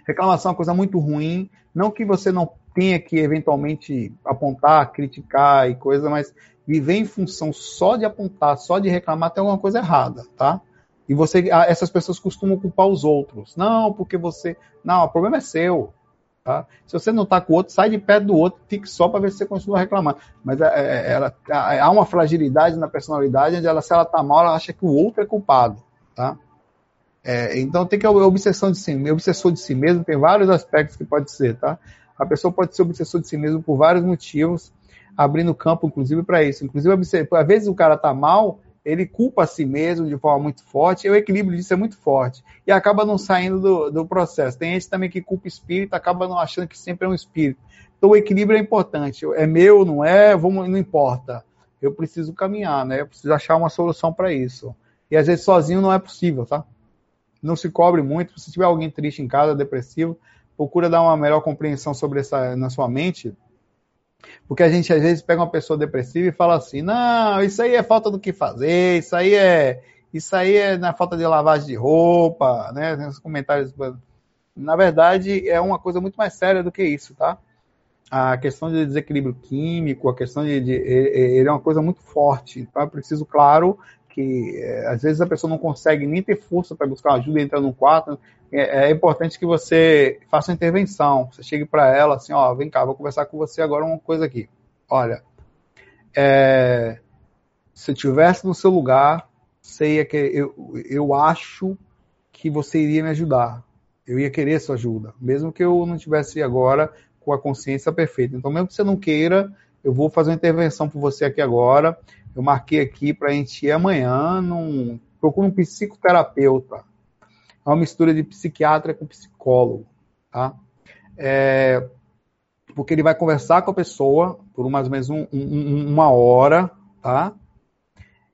Reclamação é uma coisa muito ruim. Não que você não tenha que eventualmente apontar, criticar e coisa, mas viver em função só de apontar, só de reclamar, tem alguma coisa errada, tá? E você, essas pessoas costumam culpar os outros. Não, porque você. Não, o problema é seu. Tá? Se você não está com o outro, sai de perto do outro, fique só para ver se você continua reclamando. Mas é, é, ela, há uma fragilidade na personalidade onde ela, se ela está mal, ela acha que o outro é culpado. Tá? É, então tem que a obsessão de si, obsessor de si mesmo tem vários aspectos que pode ser, tá? A pessoa pode ser obsessor de si mesmo por vários motivos, abrindo campo, inclusive, para isso. Inclusive, às vezes o cara tá mal, ele culpa a si mesmo de forma muito forte, e o equilíbrio disso é muito forte. E acaba não saindo do, do processo. Tem gente também que culpa espírito, acaba não achando que sempre é um espírito. Então o equilíbrio é importante. É meu, não é, vamos, não importa. Eu preciso caminhar, né? Eu preciso achar uma solução para isso. E às vezes sozinho não é possível, tá? não se cobre muito. Se tiver alguém triste em casa, depressivo, procura dar uma melhor compreensão sobre essa na sua mente. Porque a gente às vezes pega uma pessoa depressiva e fala assim: "Não, isso aí é falta do que fazer, isso aí é isso aí é na falta de lavagem de roupa", né? Os comentários na verdade é uma coisa muito mais séria do que isso, tá? A questão de desequilíbrio químico, a questão de, de ele é uma coisa muito forte. Então é preciso, claro, que é, às vezes a pessoa não consegue nem ter força para buscar ajuda e entrar no quarto. É, é, importante que você faça uma intervenção. Você chegue para ela assim, ó, vem cá, vou conversar com você agora uma coisa aqui. Olha, é, se eu estivesse no seu lugar, sei que eu, eu acho que você iria me ajudar. Eu ia querer sua ajuda, mesmo que eu não tivesse agora com a consciência perfeita. Então, mesmo que você não queira, eu vou fazer uma intervenção por você aqui agora. Eu marquei aqui para a gente ir amanhã. Num, procura um psicoterapeuta. É uma mistura de psiquiatra com psicólogo. Tá? É, porque ele vai conversar com a pessoa por mais ou menos um, um, uma hora, tá?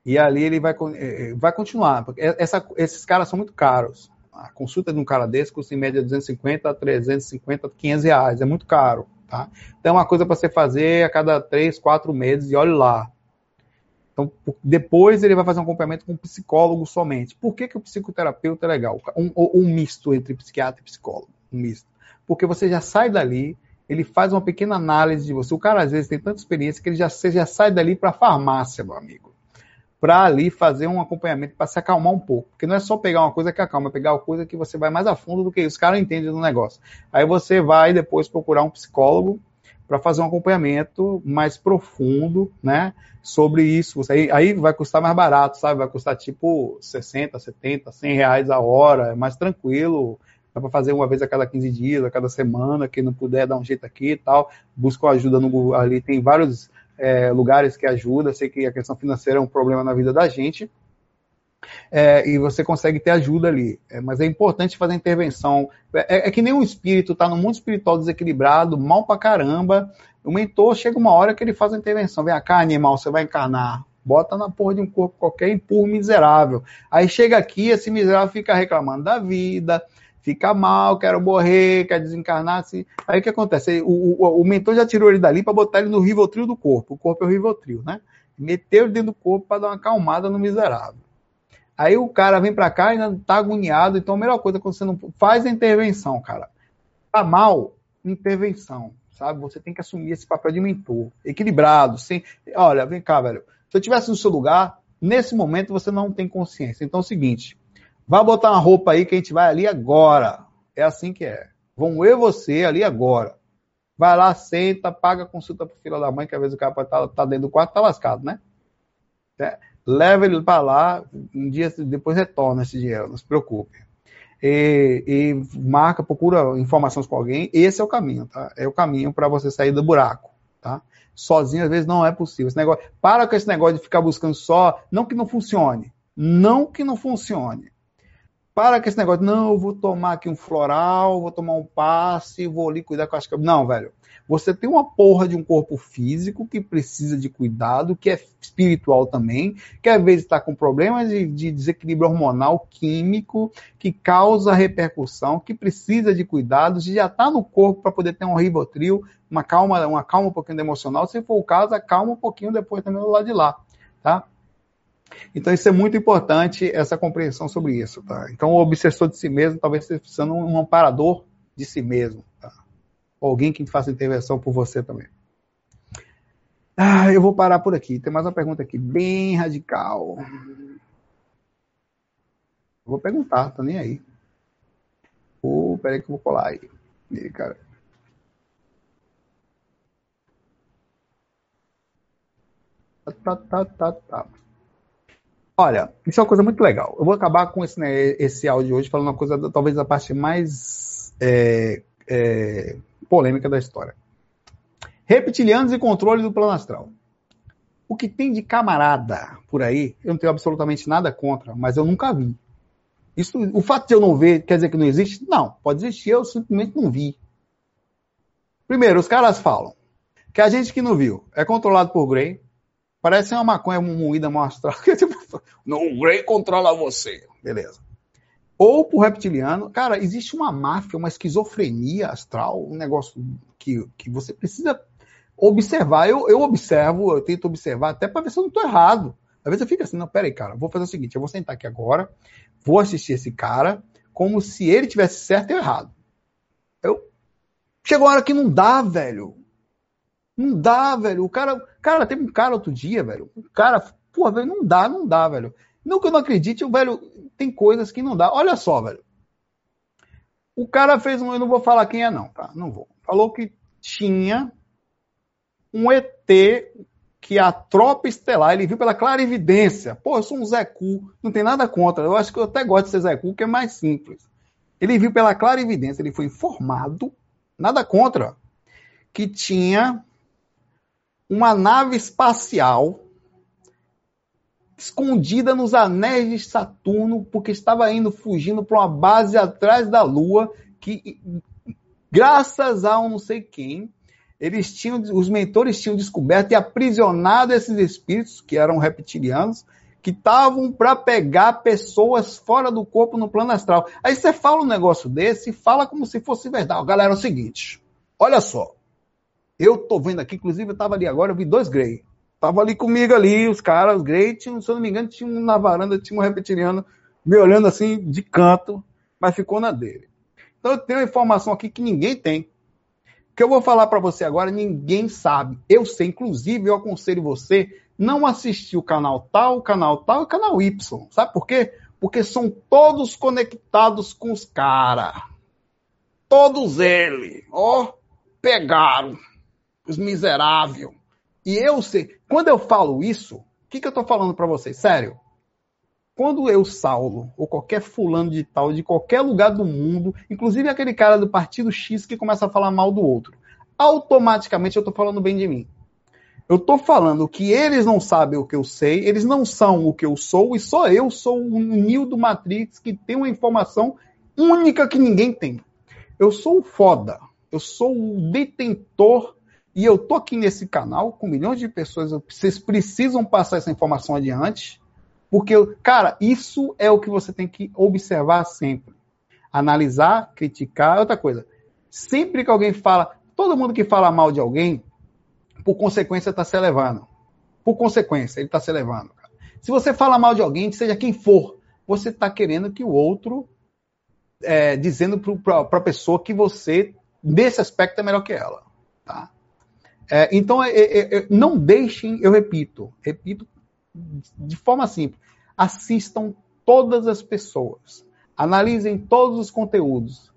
E ali ele vai, é, é, vai continuar. Porque essa, esses caras são muito caros. A consulta de um cara desse custa em média 250, 350, 500 reais. É muito caro, tá? Então é uma coisa para você fazer a cada três, quatro meses e olhe lá. Então, depois ele vai fazer um acompanhamento com um psicólogo somente. Por que, que o psicoterapeuta é legal? Um, um misto entre psiquiatra e psicólogo. Um misto. Porque você já sai dali, ele faz uma pequena análise de você. O cara, às vezes, tem tanta experiência que ele já, você já sai dali para a farmácia, meu amigo. Para ali fazer um acompanhamento para se acalmar um pouco. Porque não é só pegar uma coisa que acalma, é pegar uma coisa que você vai mais a fundo do que isso. Os caras entendem do negócio. Aí você vai depois procurar um psicólogo para fazer um acompanhamento mais profundo, né, sobre isso. Aí, aí vai custar mais barato, sabe? Vai custar tipo 60, 70, 100 reais a hora, é mais tranquilo. Dá para fazer uma vez a cada 15 dias, a cada semana, quem não puder dar um jeito aqui e tal. Busca ajuda no ali, tem vários é, lugares que ajudam. Sei que a questão financeira é um problema na vida da gente, é, e você consegue ter ajuda ali. É, mas é importante fazer intervenção. É, é que nem um espírito está no mundo espiritual desequilibrado, mal pra caramba. O mentor chega uma hora que ele faz a intervenção. Vem cá, animal, você vai encarnar. Bota na porra de um corpo qualquer e empurra miserável. Aí chega aqui, esse miserável fica reclamando da vida, fica mal, quero morrer, quer desencarnar. Assim. Aí o que acontece? O, o, o mentor já tirou ele dali para botar ele no rivotril do corpo. O corpo é o rivotril, né? Meteu ele dentro do corpo para dar uma acalmada no miserável. Aí o cara vem para cá e ainda tá agoniado. Então a melhor coisa é quando você não faz a intervenção, cara. Tá mal, intervenção, sabe? Você tem que assumir esse papel de mentor, equilibrado, sem, olha, vem cá, velho. Se eu tivesse no seu lugar, nesse momento você não tem consciência. Então é o seguinte, vá botar uma roupa aí que a gente vai ali agora. É assim que é. Vamos eu e você ali agora. Vai lá, senta, paga a consulta pro filho da mãe, que às vezes o cara tá, tá dentro do quarto, tá lascado, né? É leva ele para lá, um dia depois retorna esse dinheiro, não se preocupe. E, e, marca, procura informações com alguém, esse é o caminho, tá? É o caminho para você sair do buraco, tá? Sozinho às vezes não é possível. Esse negócio, para com esse negócio de ficar buscando só, não que não funcione, não que não funcione. Para com esse negócio, não, eu vou tomar aqui um floral, vou tomar um passe, vou ali cuidar com as Não, velho. Você tem uma porra de um corpo físico que precisa de cuidado, que é espiritual também, que às vezes está com problemas de, de, desequilíbrio hormonal, químico, que causa repercussão, que precisa de cuidados, e já está no corpo para poder ter um ribotril, uma calma, uma calma um pouquinho emocional. Se for o caso, acalma um pouquinho depois também do lado de lá, tá? Então, isso é muito importante, essa compreensão sobre isso. Tá? Então, o obsessor de si mesmo talvez esteja precisando um amparador de si mesmo alguém que faça intervenção por você também. Ah, eu vou parar por aqui. Tem mais uma pergunta aqui, bem radical. Vou perguntar, tô nem aí. Oh, peraí que eu vou colar aí. E, cara. Tá, tá, tá, tá. Olha, isso é uma coisa muito legal. Eu vou acabar com esse, né, esse áudio hoje falando uma coisa, talvez a parte mais é, é, polêmica da história. Reptilianos e controle do plano astral. O que tem de camarada por aí, eu não tenho absolutamente nada contra, mas eu nunca vi. Isso, o fato de eu não ver quer dizer que não existe? Não, pode existir, eu simplesmente não vi. Primeiro, os caras falam que a gente que não viu é controlado por Grey. Parece uma maconha moída mal astral. [LAUGHS] Tipo, não, o Grey controla você. Beleza ou por reptiliano. Cara, existe uma máfia, uma esquizofrenia astral, um negócio que, que você precisa observar. Eu, eu observo, eu tento observar até para ver se eu não estou errado. Às vezes eu fico assim, não, peraí, cara, vou fazer o seguinte, eu vou sentar aqui agora, vou assistir esse cara como se ele tivesse certo e errado. Eu chegou a hora que não dá, velho. Não dá, velho. O cara, cara, teve um cara outro dia, velho. O cara, porra, velho, não dá, não dá, velho. Não que eu não acredite, o velho tem coisas que não dá. Olha só, velho. O cara fez um. Eu não vou falar quem é, não, tá? Não vou. Falou que tinha um ET que a tropa estelar, ele viu pela clarividência. Pô, eu sou um Zé Cu, não tem nada contra. Eu acho que eu até gosto de ser Zé Cu, que é mais simples. Ele viu pela clarividência, ele foi informado, nada contra, que tinha uma nave espacial escondida nos anéis de Saturno, porque estava indo fugindo para uma base atrás da Lua, que graças a um não sei quem, eles tinham, os mentores tinham descoberto e aprisionado esses espíritos, que eram reptilianos, que estavam para pegar pessoas fora do corpo no plano astral. Aí você fala um negócio desse e fala como se fosse verdade. Galera, é o seguinte, olha só, eu tô vendo aqui, inclusive eu estava ali agora, eu vi dois Grey. Tava ali comigo ali, os caras, os great, se eu não me engano, tinha um na varanda, tinha um reptiliano me olhando assim de canto, mas ficou na dele. Então eu tenho uma informação aqui que ninguém tem. Que eu vou falar para você agora, ninguém sabe. Eu sei, inclusive, eu aconselho você não assistir o canal tal, o canal tal e o canal Y. Sabe por quê? Porque são todos conectados com os caras. Todos eles. Ó, oh, pegaram. Os miseráveis. E eu sei. Quando eu falo isso, o que, que eu tô falando para vocês? Sério. Quando eu, Saulo, ou qualquer fulano de tal, de qualquer lugar do mundo, inclusive aquele cara do partido X que começa a falar mal do outro, automaticamente eu estou falando bem de mim. Eu estou falando que eles não sabem o que eu sei, eles não são o que eu sou, e só eu sou o Neo do Matrix que tem uma informação única que ninguém tem. Eu sou o foda, eu sou o detentor, e eu tô aqui nesse canal com milhões de pessoas, vocês precisam passar essa informação adiante porque, cara, isso é o que você tem que observar sempre. Analisar, criticar, outra coisa. Sempre que alguém fala, todo mundo que fala mal de alguém, por consequência está se elevando. Por consequência, ele está se elevando. Cara. Se você fala mal de alguém, seja quem for, você está querendo que o outro, é, dizendo para a pessoa que você, nesse aspecto, é melhor que ela. Tá? É, então, é, é, é não deixem, eu repito, repito de forma simples, assistam todas as pessoas, analisem todos os conteúdos,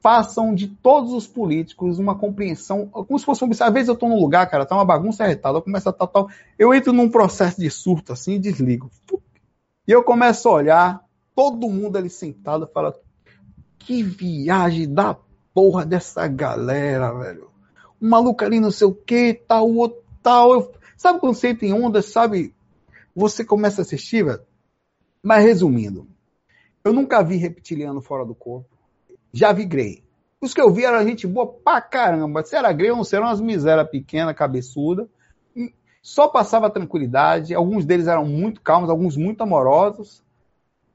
façam de todos os políticos uma compreensão, como se fosse um. Às vezes eu estou num lugar, cara, tá uma bagunça arretada, eu começo a tal, tal, eu entro num processo de surto assim e desligo. E eu começo a olhar, todo mundo ali sentado, fala: que viagem da porra dessa galera, velho. O maluco ali não sei o que, tal, outro tal. Eu, sabe quando você entra em onda, sabe? Você começa a assistir, velho. Mas resumindo, eu nunca vi reptiliano fora do corpo. Já vi Grey. Os que eu vi eram gente boa pra caramba. Se era Grey ou não, eram umas misérias pequenas, cabeçuda. Só passava tranquilidade. Alguns deles eram muito calmos, alguns muito amorosos.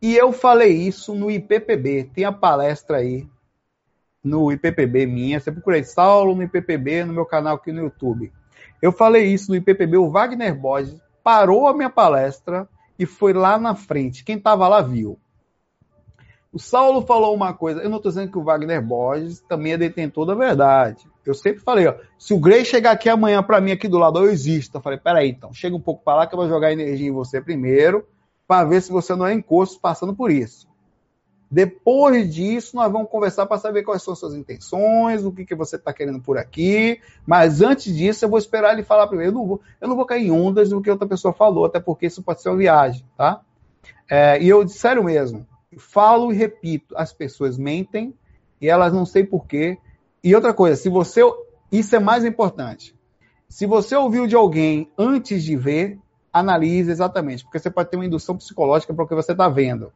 E eu falei isso no IPPB. Tem a palestra aí no IPPB minha. Você procurei Saulo no IPPB, no meu canal aqui no YouTube. Eu falei isso no IPPB. O Wagner Borges parou a minha palestra e foi lá na frente. Quem estava lá viu. O Saulo falou uma coisa. Eu não estou dizendo que o Wagner Borges também é detentor da verdade. Eu sempre falei, ó, se o Grey chegar aqui amanhã para mim aqui do lado, eu existo. Eu falei, peraí, então, chega um pouco para lá que eu vou jogar energia em você primeiro, para ver se você não é encosto passando por isso. Depois disso, nós vamos conversar para saber quais são suas intenções, o que, que você está querendo por aqui. Mas antes disso, eu vou esperar ele falar primeiro. Eu não vou, eu não vou cair em ondas do que outra pessoa falou, até porque isso pode ser uma viagem, tá? É, e eu, sério mesmo, falo e repito, as pessoas mentem e elas não sei porquê. E outra coisa, se você. Isso é mais importante. Se você ouviu de alguém antes de ver, analise exatamente, porque você pode ter uma indução psicológica para o que você está vendo.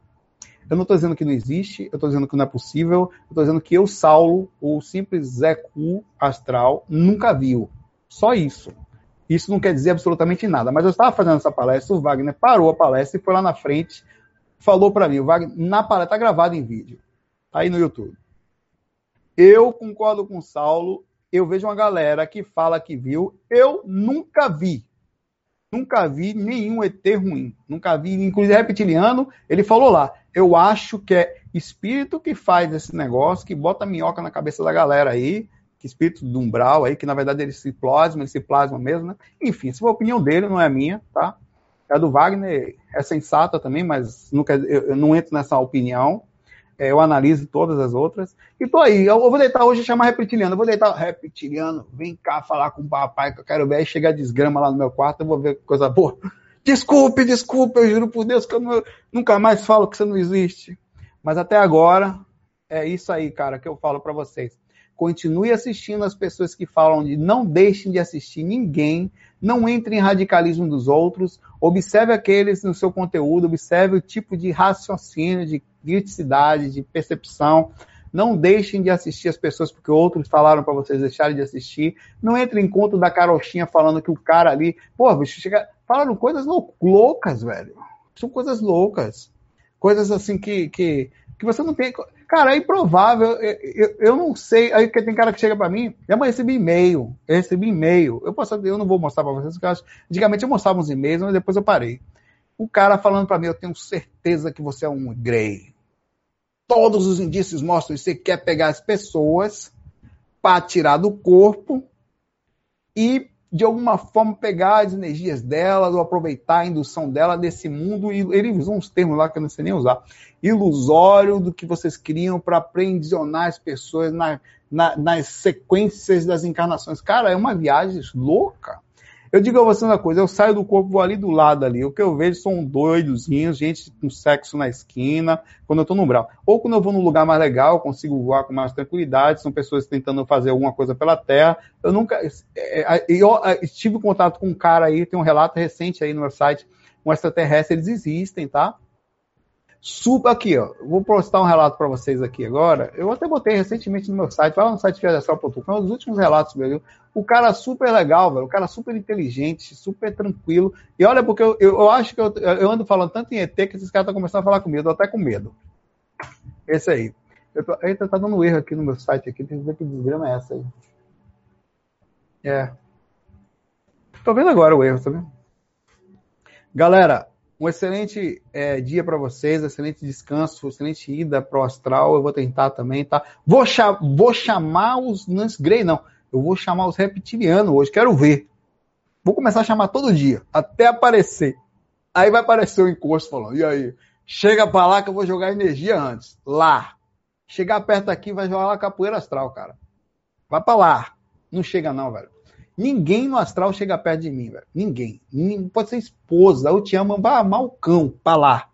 Eu não estou dizendo que não existe, eu estou dizendo que não é possível, eu estou dizendo que eu, Saulo, o simples Zé Cu astral, nunca viu. Só isso. Isso não quer dizer absolutamente nada. Mas eu estava fazendo essa palestra, o Wagner parou a palestra e foi lá na frente, falou para mim, o Wagner, na palestra, está gravado em vídeo, tá aí no YouTube. Eu concordo com o Saulo, eu vejo uma galera que fala que viu, eu nunca vi. Nunca vi nenhum ET ruim. Nunca vi, inclusive reptiliano, ele falou lá, eu acho que é espírito que faz esse negócio, que bota minhoca na cabeça da galera aí, que espírito do umbral aí, que na verdade ele se plasma, ele se plasma mesmo, né? Enfim, se for a opinião dele, não é minha, tá? É do Wagner, é sensata também, mas nunca, eu, eu não entro nessa opinião. É, eu analiso todas as outras. E tô aí, eu, eu vou deitar hoje chamar reptiliano. Eu vou deitar, reptiliano, vem cá falar com o papai que eu quero ver. Aí chega desgrama lá no meu quarto, eu vou ver coisa boa. Desculpe, desculpe, eu juro por Deus que eu, não, nunca mais falo que você não existe. Mas até agora, é isso aí, cara, que eu falo para vocês. Continue assistindo as pessoas que falam de não deixem de assistir ninguém, não entre em radicalismo dos outros, observe aqueles no seu conteúdo, observe o tipo de raciocínio, de criticidade, de percepção. Não deixem de assistir as pessoas porque outros falaram para vocês deixarem de assistir. Não entre em conta da carochinha falando que o cara ali, pô, bicho, chega, falaram coisas loucas, velho. São coisas loucas. Coisas assim que, que que você não tem. Cara, é improvável. Eu, eu, eu não sei. Aí tem cara que chega para mim, eu recebi e-mail. Eu recebi e-mail. Eu, posso, eu não vou mostrar para vocês, porque eu acho, antigamente eu mostrava uns e-mails, mas depois eu parei. O cara falando para mim, eu tenho certeza que você é um Grey. Todos os indícios mostram que você quer pegar as pessoas para tirar do corpo e de alguma forma pegar as energias delas ou aproveitar a indução dela desse mundo. E ele usou uns termos lá que eu não sei nem usar. Ilusório do que vocês criam para aprisionar as pessoas na, na, nas sequências das encarnações. Cara, é uma viagem louca. Eu digo a você uma coisa, eu saio do corpo, vou ali do lado ali. O que eu vejo são doidozinhos, gente com sexo na esquina, quando eu tô no brau. Ou quando eu vou num lugar mais legal, consigo voar com mais tranquilidade, são pessoas tentando fazer alguma coisa pela Terra. Eu nunca. É, é, eu tive contato com um cara aí, tem um relato recente aí no meu site, um extraterrestre, eles existem, tá? Super aqui, ó. Vou postar um relato para vocês aqui agora. Eu até botei recentemente no meu site, vai lá no site fiadestral.com, foi um dos últimos relatos meu. O cara super legal, velho. O cara super inteligente, super tranquilo. E olha, porque eu, eu, eu acho que eu, eu, ando falando tanto em ET que esses caras estão começando a falar. Eu tô até com medo. Esse aí. Eu tô, eita, tá dando erro aqui no meu site aqui. Tem que ver que desgrama é essa aí. É. Tô vendo agora o erro, tá vendo? Galera, um excelente é, dia para vocês, excelente descanso, excelente ida pro astral. Eu vou tentar também, tá? Vou, cha vou chamar os Nance Grey, não. Eu vou chamar os reptilianos hoje, quero ver. Vou começar a chamar todo dia, até aparecer. Aí vai aparecer o encosto falando, e aí? Chega pra lá que eu vou jogar energia antes. Lá. Chegar perto aqui vai jogar lá capoeira astral, cara. Vai pra lá. Não chega não, velho. Ninguém no astral chega perto de mim, velho. Ninguém. Pode ser esposa, eu te amo, vai amar o cão pra lá.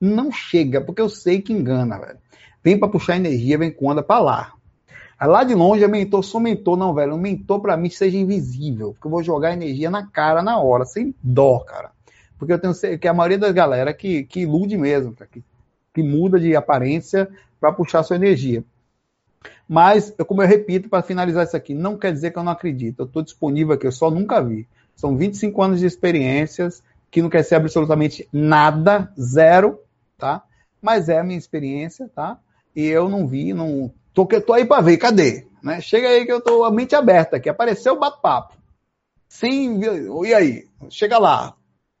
Não chega, porque eu sei que engana, velho. Vem para puxar energia, vem com onda pra lá. Lá de longe é mentor, sou mentor, não, velho. Um mentor para mim seja invisível, porque eu vou jogar energia na cara na hora, sem dó, cara. Porque eu tenho que a maioria das galera que, que ilude mesmo, que, que muda de aparência para puxar sua energia. Mas, como eu repito, para finalizar isso aqui, não quer dizer que eu não acredito. Eu estou disponível aqui, eu só nunca vi. São 25 anos de experiências, que não quer ser absolutamente nada, zero, tá? Mas é a minha experiência, tá? E eu não vi, não. Tô, tô aí para ver, cadê? Né? Chega aí que eu tô a mente aberta aqui. Apareceu o bate-papo. Sim, e aí? Chega lá.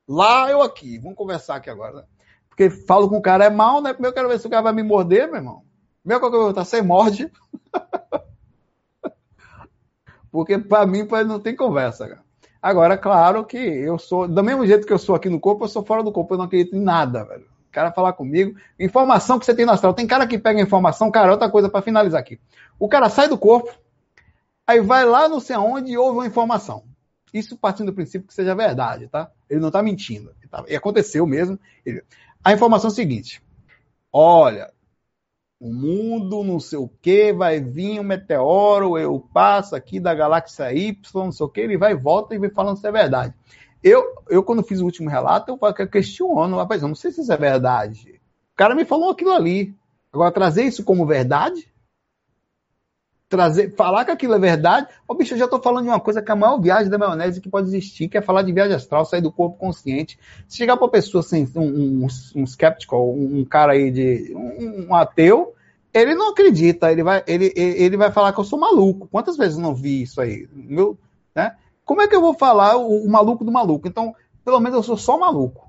Lá eu aqui. Vamos conversar aqui agora. Né? Porque falo com o cara é mal, né? Primeiro eu quero ver se o cara vai me morder, meu irmão. Meu qualquer coisa, você morde. Porque para mim não tem conversa. Cara. Agora, claro que eu sou, do mesmo jeito que eu sou aqui no corpo, eu sou fora do corpo, eu não acredito em nada, velho. O cara falar comigo, informação que você tem no astral. Tem cara que pega informação, cara, outra coisa para finalizar aqui. O cara sai do corpo, aí vai lá não sei aonde e ouve uma informação. Isso partindo do princípio que seja verdade, tá? Ele não tá mentindo. E aconteceu mesmo. A informação é a seguinte: olha, o mundo, não sei o que, vai vir um meteoro, eu passo aqui da galáxia Y, não sei o que, ele vai e volta e vem falando se é verdade. Eu, eu quando fiz o último relato, eu questiono, rapaz, eu não sei se isso é verdade. O cara me falou aquilo ali. Agora, trazer isso como verdade? Trazer, falar que aquilo é verdade? Ô, bicho, eu já tô falando de uma coisa que é a maior viagem da maionese que pode existir, que é falar de viagem astral, sair do corpo consciente. Se chegar pra pessoa assim, um, um, um um, cara aí de. Um, um, ateu, ele não acredita, ele vai, ele, ele vai falar que eu sou maluco. Quantas vezes eu não vi isso aí? Meu, né? Como é que eu vou falar o, o maluco do maluco? Então, pelo menos eu sou só maluco.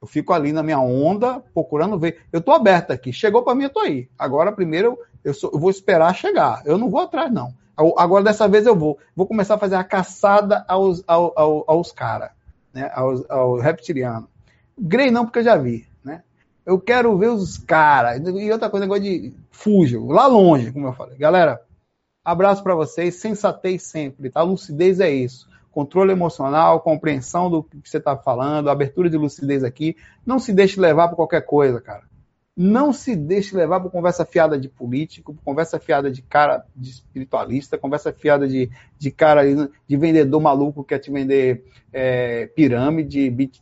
Eu fico ali na minha onda, procurando ver. Eu tô aberto aqui. Chegou para mim, eu tô aí. Agora, primeiro, eu, sou, eu vou esperar chegar. Eu não vou atrás, não. Agora, dessa vez, eu vou. Vou começar a fazer a caçada aos, aos, aos, aos caras, né? aos, aos reptilianos. Grey não, porque eu já vi. Né? Eu quero ver os caras. E outra coisa, negócio de fujo, lá longe, como eu falei. Galera, abraço para vocês. Sensatez sempre, tá? Lucidez é isso controle emocional, compreensão do que você está falando, abertura de lucidez aqui. Não se deixe levar por qualquer coisa, cara. Não se deixe levar por conversa fiada de político, conversa fiada de cara de espiritualista, conversa fiada de, de cara de vendedor maluco que quer te vender é, pirâmide, bit,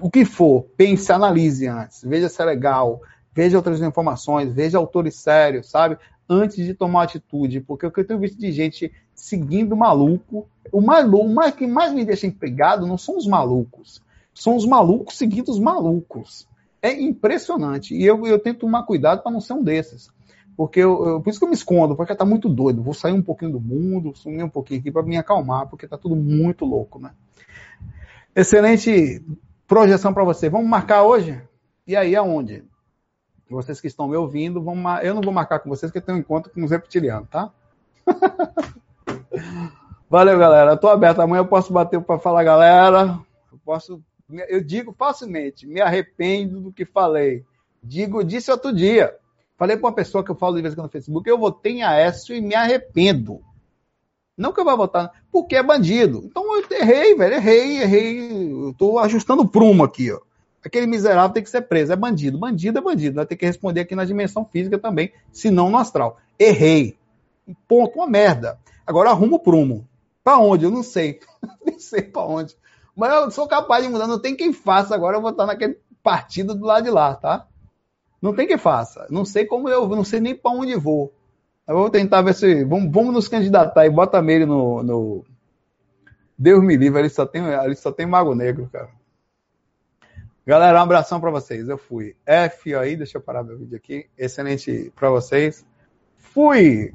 o que for. Pense, analise antes, veja se é legal, veja outras informações, veja autores sérios, sabe? Antes de tomar atitude, porque o que eu tenho visto de gente seguindo maluco, o maluco, o que mais me deixa empregado não são os malucos, são os malucos seguindo os malucos É impressionante. E eu, eu tento tomar cuidado para não ser um desses. Porque eu, eu, por isso que eu me escondo, porque tá muito doido. Vou sair um pouquinho do mundo, sumir um pouquinho aqui para me acalmar, porque tá tudo muito louco, né? Excelente projeção para você. Vamos marcar hoje? E aí, aonde? Vocês que estão me ouvindo, mar... eu não vou marcar com vocês, porque eu tenho um encontro com os reptilianos, tá? [LAUGHS] Valeu, galera. Eu tô aberto. Amanhã eu posso bater para falar, galera. Eu posso. Eu digo facilmente, me arrependo do que falei. Digo, disse outro dia. Falei para uma pessoa que eu falo de vez em quando no Facebook, eu votei em Aécio e me arrependo. Não que eu vá votar, porque é bandido. Então eu errei, velho, errei, errei. Eu tô ajustando o prumo aqui, ó. Aquele miserável tem que ser preso, é bandido. Bandido é bandido, vai ter que responder aqui na dimensão física também, se não no astral. Errei. Ponto, uma merda. Agora arrumo o prumo. Pra onde? Eu não sei. [LAUGHS] Nem sei pra onde. Mas eu sou capaz de mudar, não tem quem faça. Agora eu vou estar naquele partido do lado de lá, tá? Não tem quem faça. Não sei como eu, não sei nem para onde vou. Eu vou tentar ver se. Vamos, vamos nos candidatar e bota Meire no, no. Deus me livre, ele só tem, ele só tem Mago Negro, cara. Galera, um abração para vocês. Eu fui. F aí, deixa eu parar meu vídeo aqui. Excelente para vocês. Fui!